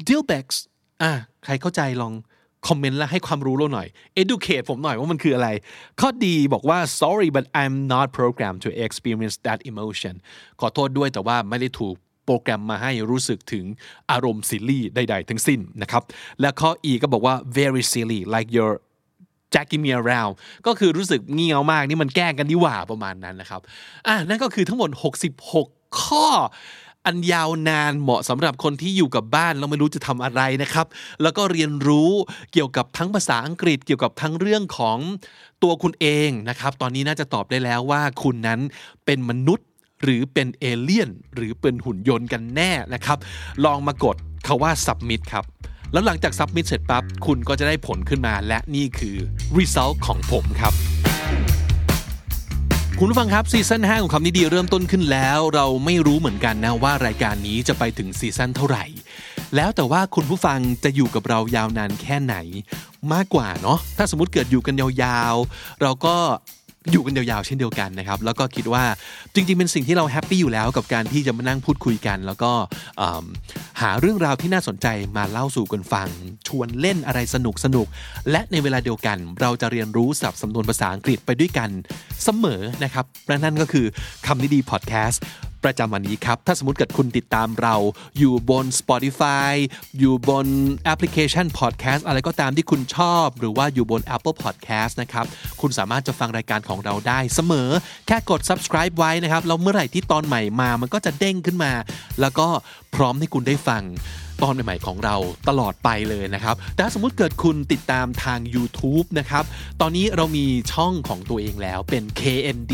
[SPEAKER 2] dealbacks อะใครเข้าใจลองคอมเมนต์และให้ความรู้เราหน่อย educate ผมหน่อยว่ามันคืออะไร ข้อดีบอกว่า sorry but I'm not programmed to experience that emotion ขอโทษด้วยแต่ว่าไม่ได้ถูก โปรแกรมมาให้รู้สึกถึงอารมณ์ซิลลี่ใดๆทั้งสิ้นนะครับ และข้อ E ก็บอกว่า very silly like your jacking me around ก็คือรู้สึกเงี่เง่ามากนี่มันแกล้งกันดีหว่าประมาณนั้นนะครับอะนั่นก็คือทั้งหมด 66 ข้ออันยาวนานเหมาะสำหรับคนที่อยู่กับบ้านแล้วไม่รู้จะทำอะไรนะครับ แล้วก็เรียนรู้เกี่ยวกับทั้งภาษาอังกฤษเกี่ยวกับทั้งเรื่องของตัวคุณเองนะครับ ตอนนี้น่าจะตอบได้แล้วว่าคุณนั้นเป็นมนุษย์ หรือเป็นเอเลี่ยน หรือเป็นหุ่นยนต์กันแน่นะครับ ลองมากดคาว่า submit ครับแล้วหลังจาก submit เสร็จปั๊บคุณก็จะได้ผลขึ้นมา และนี่คือ result ของผมครับคุณผู้ฟังครับ season 5ของคำนี้ดีเริ่มต้นขึ้นแล้ว เราไม่รู้เหมือนกันนะว่ารายการนี้จะไปถึง season เท่าไหร่ แล้วแต่ว่าคุณผู้ฟังจะอยู่กับเรายาวนานแค่ไหน มากกว่าเนาะถ้าสมมติเกิดอยู่กันยาวๆ เราก็ อยู่กันยาวๆเช่นเดียวกันนะครับ แล้วก็คิดว่าจริงๆ เป็นสิ่งที่เรา happy อยู่แล้วกับการที่จะมานั่งพูดคุยกัน แล้วก็หาเรื่องราวที่น่าสนใจมาเล่าสู่กันฟัง ชวนเล่นอะไรสนุกสนุกๆและในเวลาเดียวกัน เราจะเรียนรู้ศัพท์สำนวนภาษาอังกฤษไปด้วยกันเสมอนะครับและนั่นก็คือคำนิดีพอดแคสต์ ประจำวันนี้ครับ ถ้าสมมติเกิดคุณติดตามเราอยู่บน Spotify อยู่บนแอปพลิเคชัน Podcast อะไรก็ตามที่คุณชอบ หรือว่าอยู่บน Apple Podcast นะครับคุณสามารถจะฟังรายการของเราได้เสมอ แค่กด subscribe ไว้นะครับแล้วเมื่อไหร่ที่ตอนใหม่มามันก็จะเด้งขึ้นมา แล้วก็พร้อมให้คุณได้ฟังตอนใหม่ๆของเราตลอดไปเลยนะครับ แต่ถ้าสมมุติเกิดคุณติดตามทาง YouTube นะครับ ตอนนี้เรามีช่องของตัวเองแล้วเป็น KND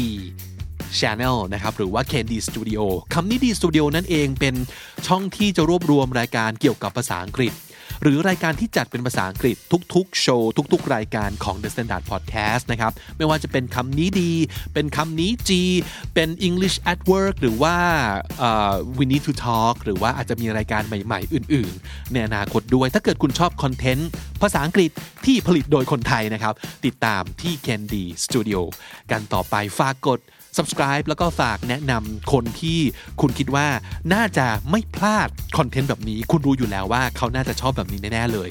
[SPEAKER 2] Channel นะครับหรือว่า Candy Studio คำนี้ดี Studio นั่นเองเป็นช่องที่จะรวบรวมรายการเกี่ยวกับภาษาอังกฤษ หรือรายการที่จัดเป็นภาษาอังกฤษทุกๆ โชว์ทุก ๆ รายการของ The Standard Podcast นะครับไม่ว่าจะเป็นคำนี้ดี เป็นคำนี้จี เป็น English at Work หรือว่าเอ่อ We Need to Talk หรือว่าอาจจะมีรายการใหม่ๆ อื่นๆ ในอนาคตด้วย ถ้าเกิดคุณชอบคอนเทนต์ภาษาอังกฤษที่ผลิตโดยคนไทยนะครับติดตามที่ Candy Studio กันต่อไปฝากกด subscribe แล้วก็ฝากแนะนำคนที่คุณคิดว่าน่าจะไม่พลาดคอนเทนต์แบบนี้ คุณรู้อยู่แล้วว่าเขาน่าจะชอบแบบนี้แน่ๆเลย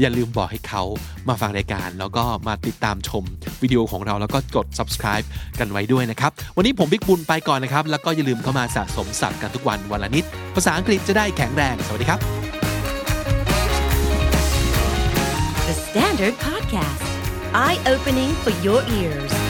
[SPEAKER 2] อย่าลืมบอกให้เขามาฟังรายการ แล้วก็มาติดตามชมวิดีโอของเราแล้วก็กด subscribe กันไว้ด้วยนะครับ วันนี้ผมบิ๊กบุญไปก่อนนะครับ แล้วก็อย่าลืมเข้ามาสะสมศัพท์กันทุกวันวันละนิด ภาษาอังกฤษจะได้แข็งแรง สวัสดีครับ
[SPEAKER 1] The Standard Podcast, eye opening for your ears.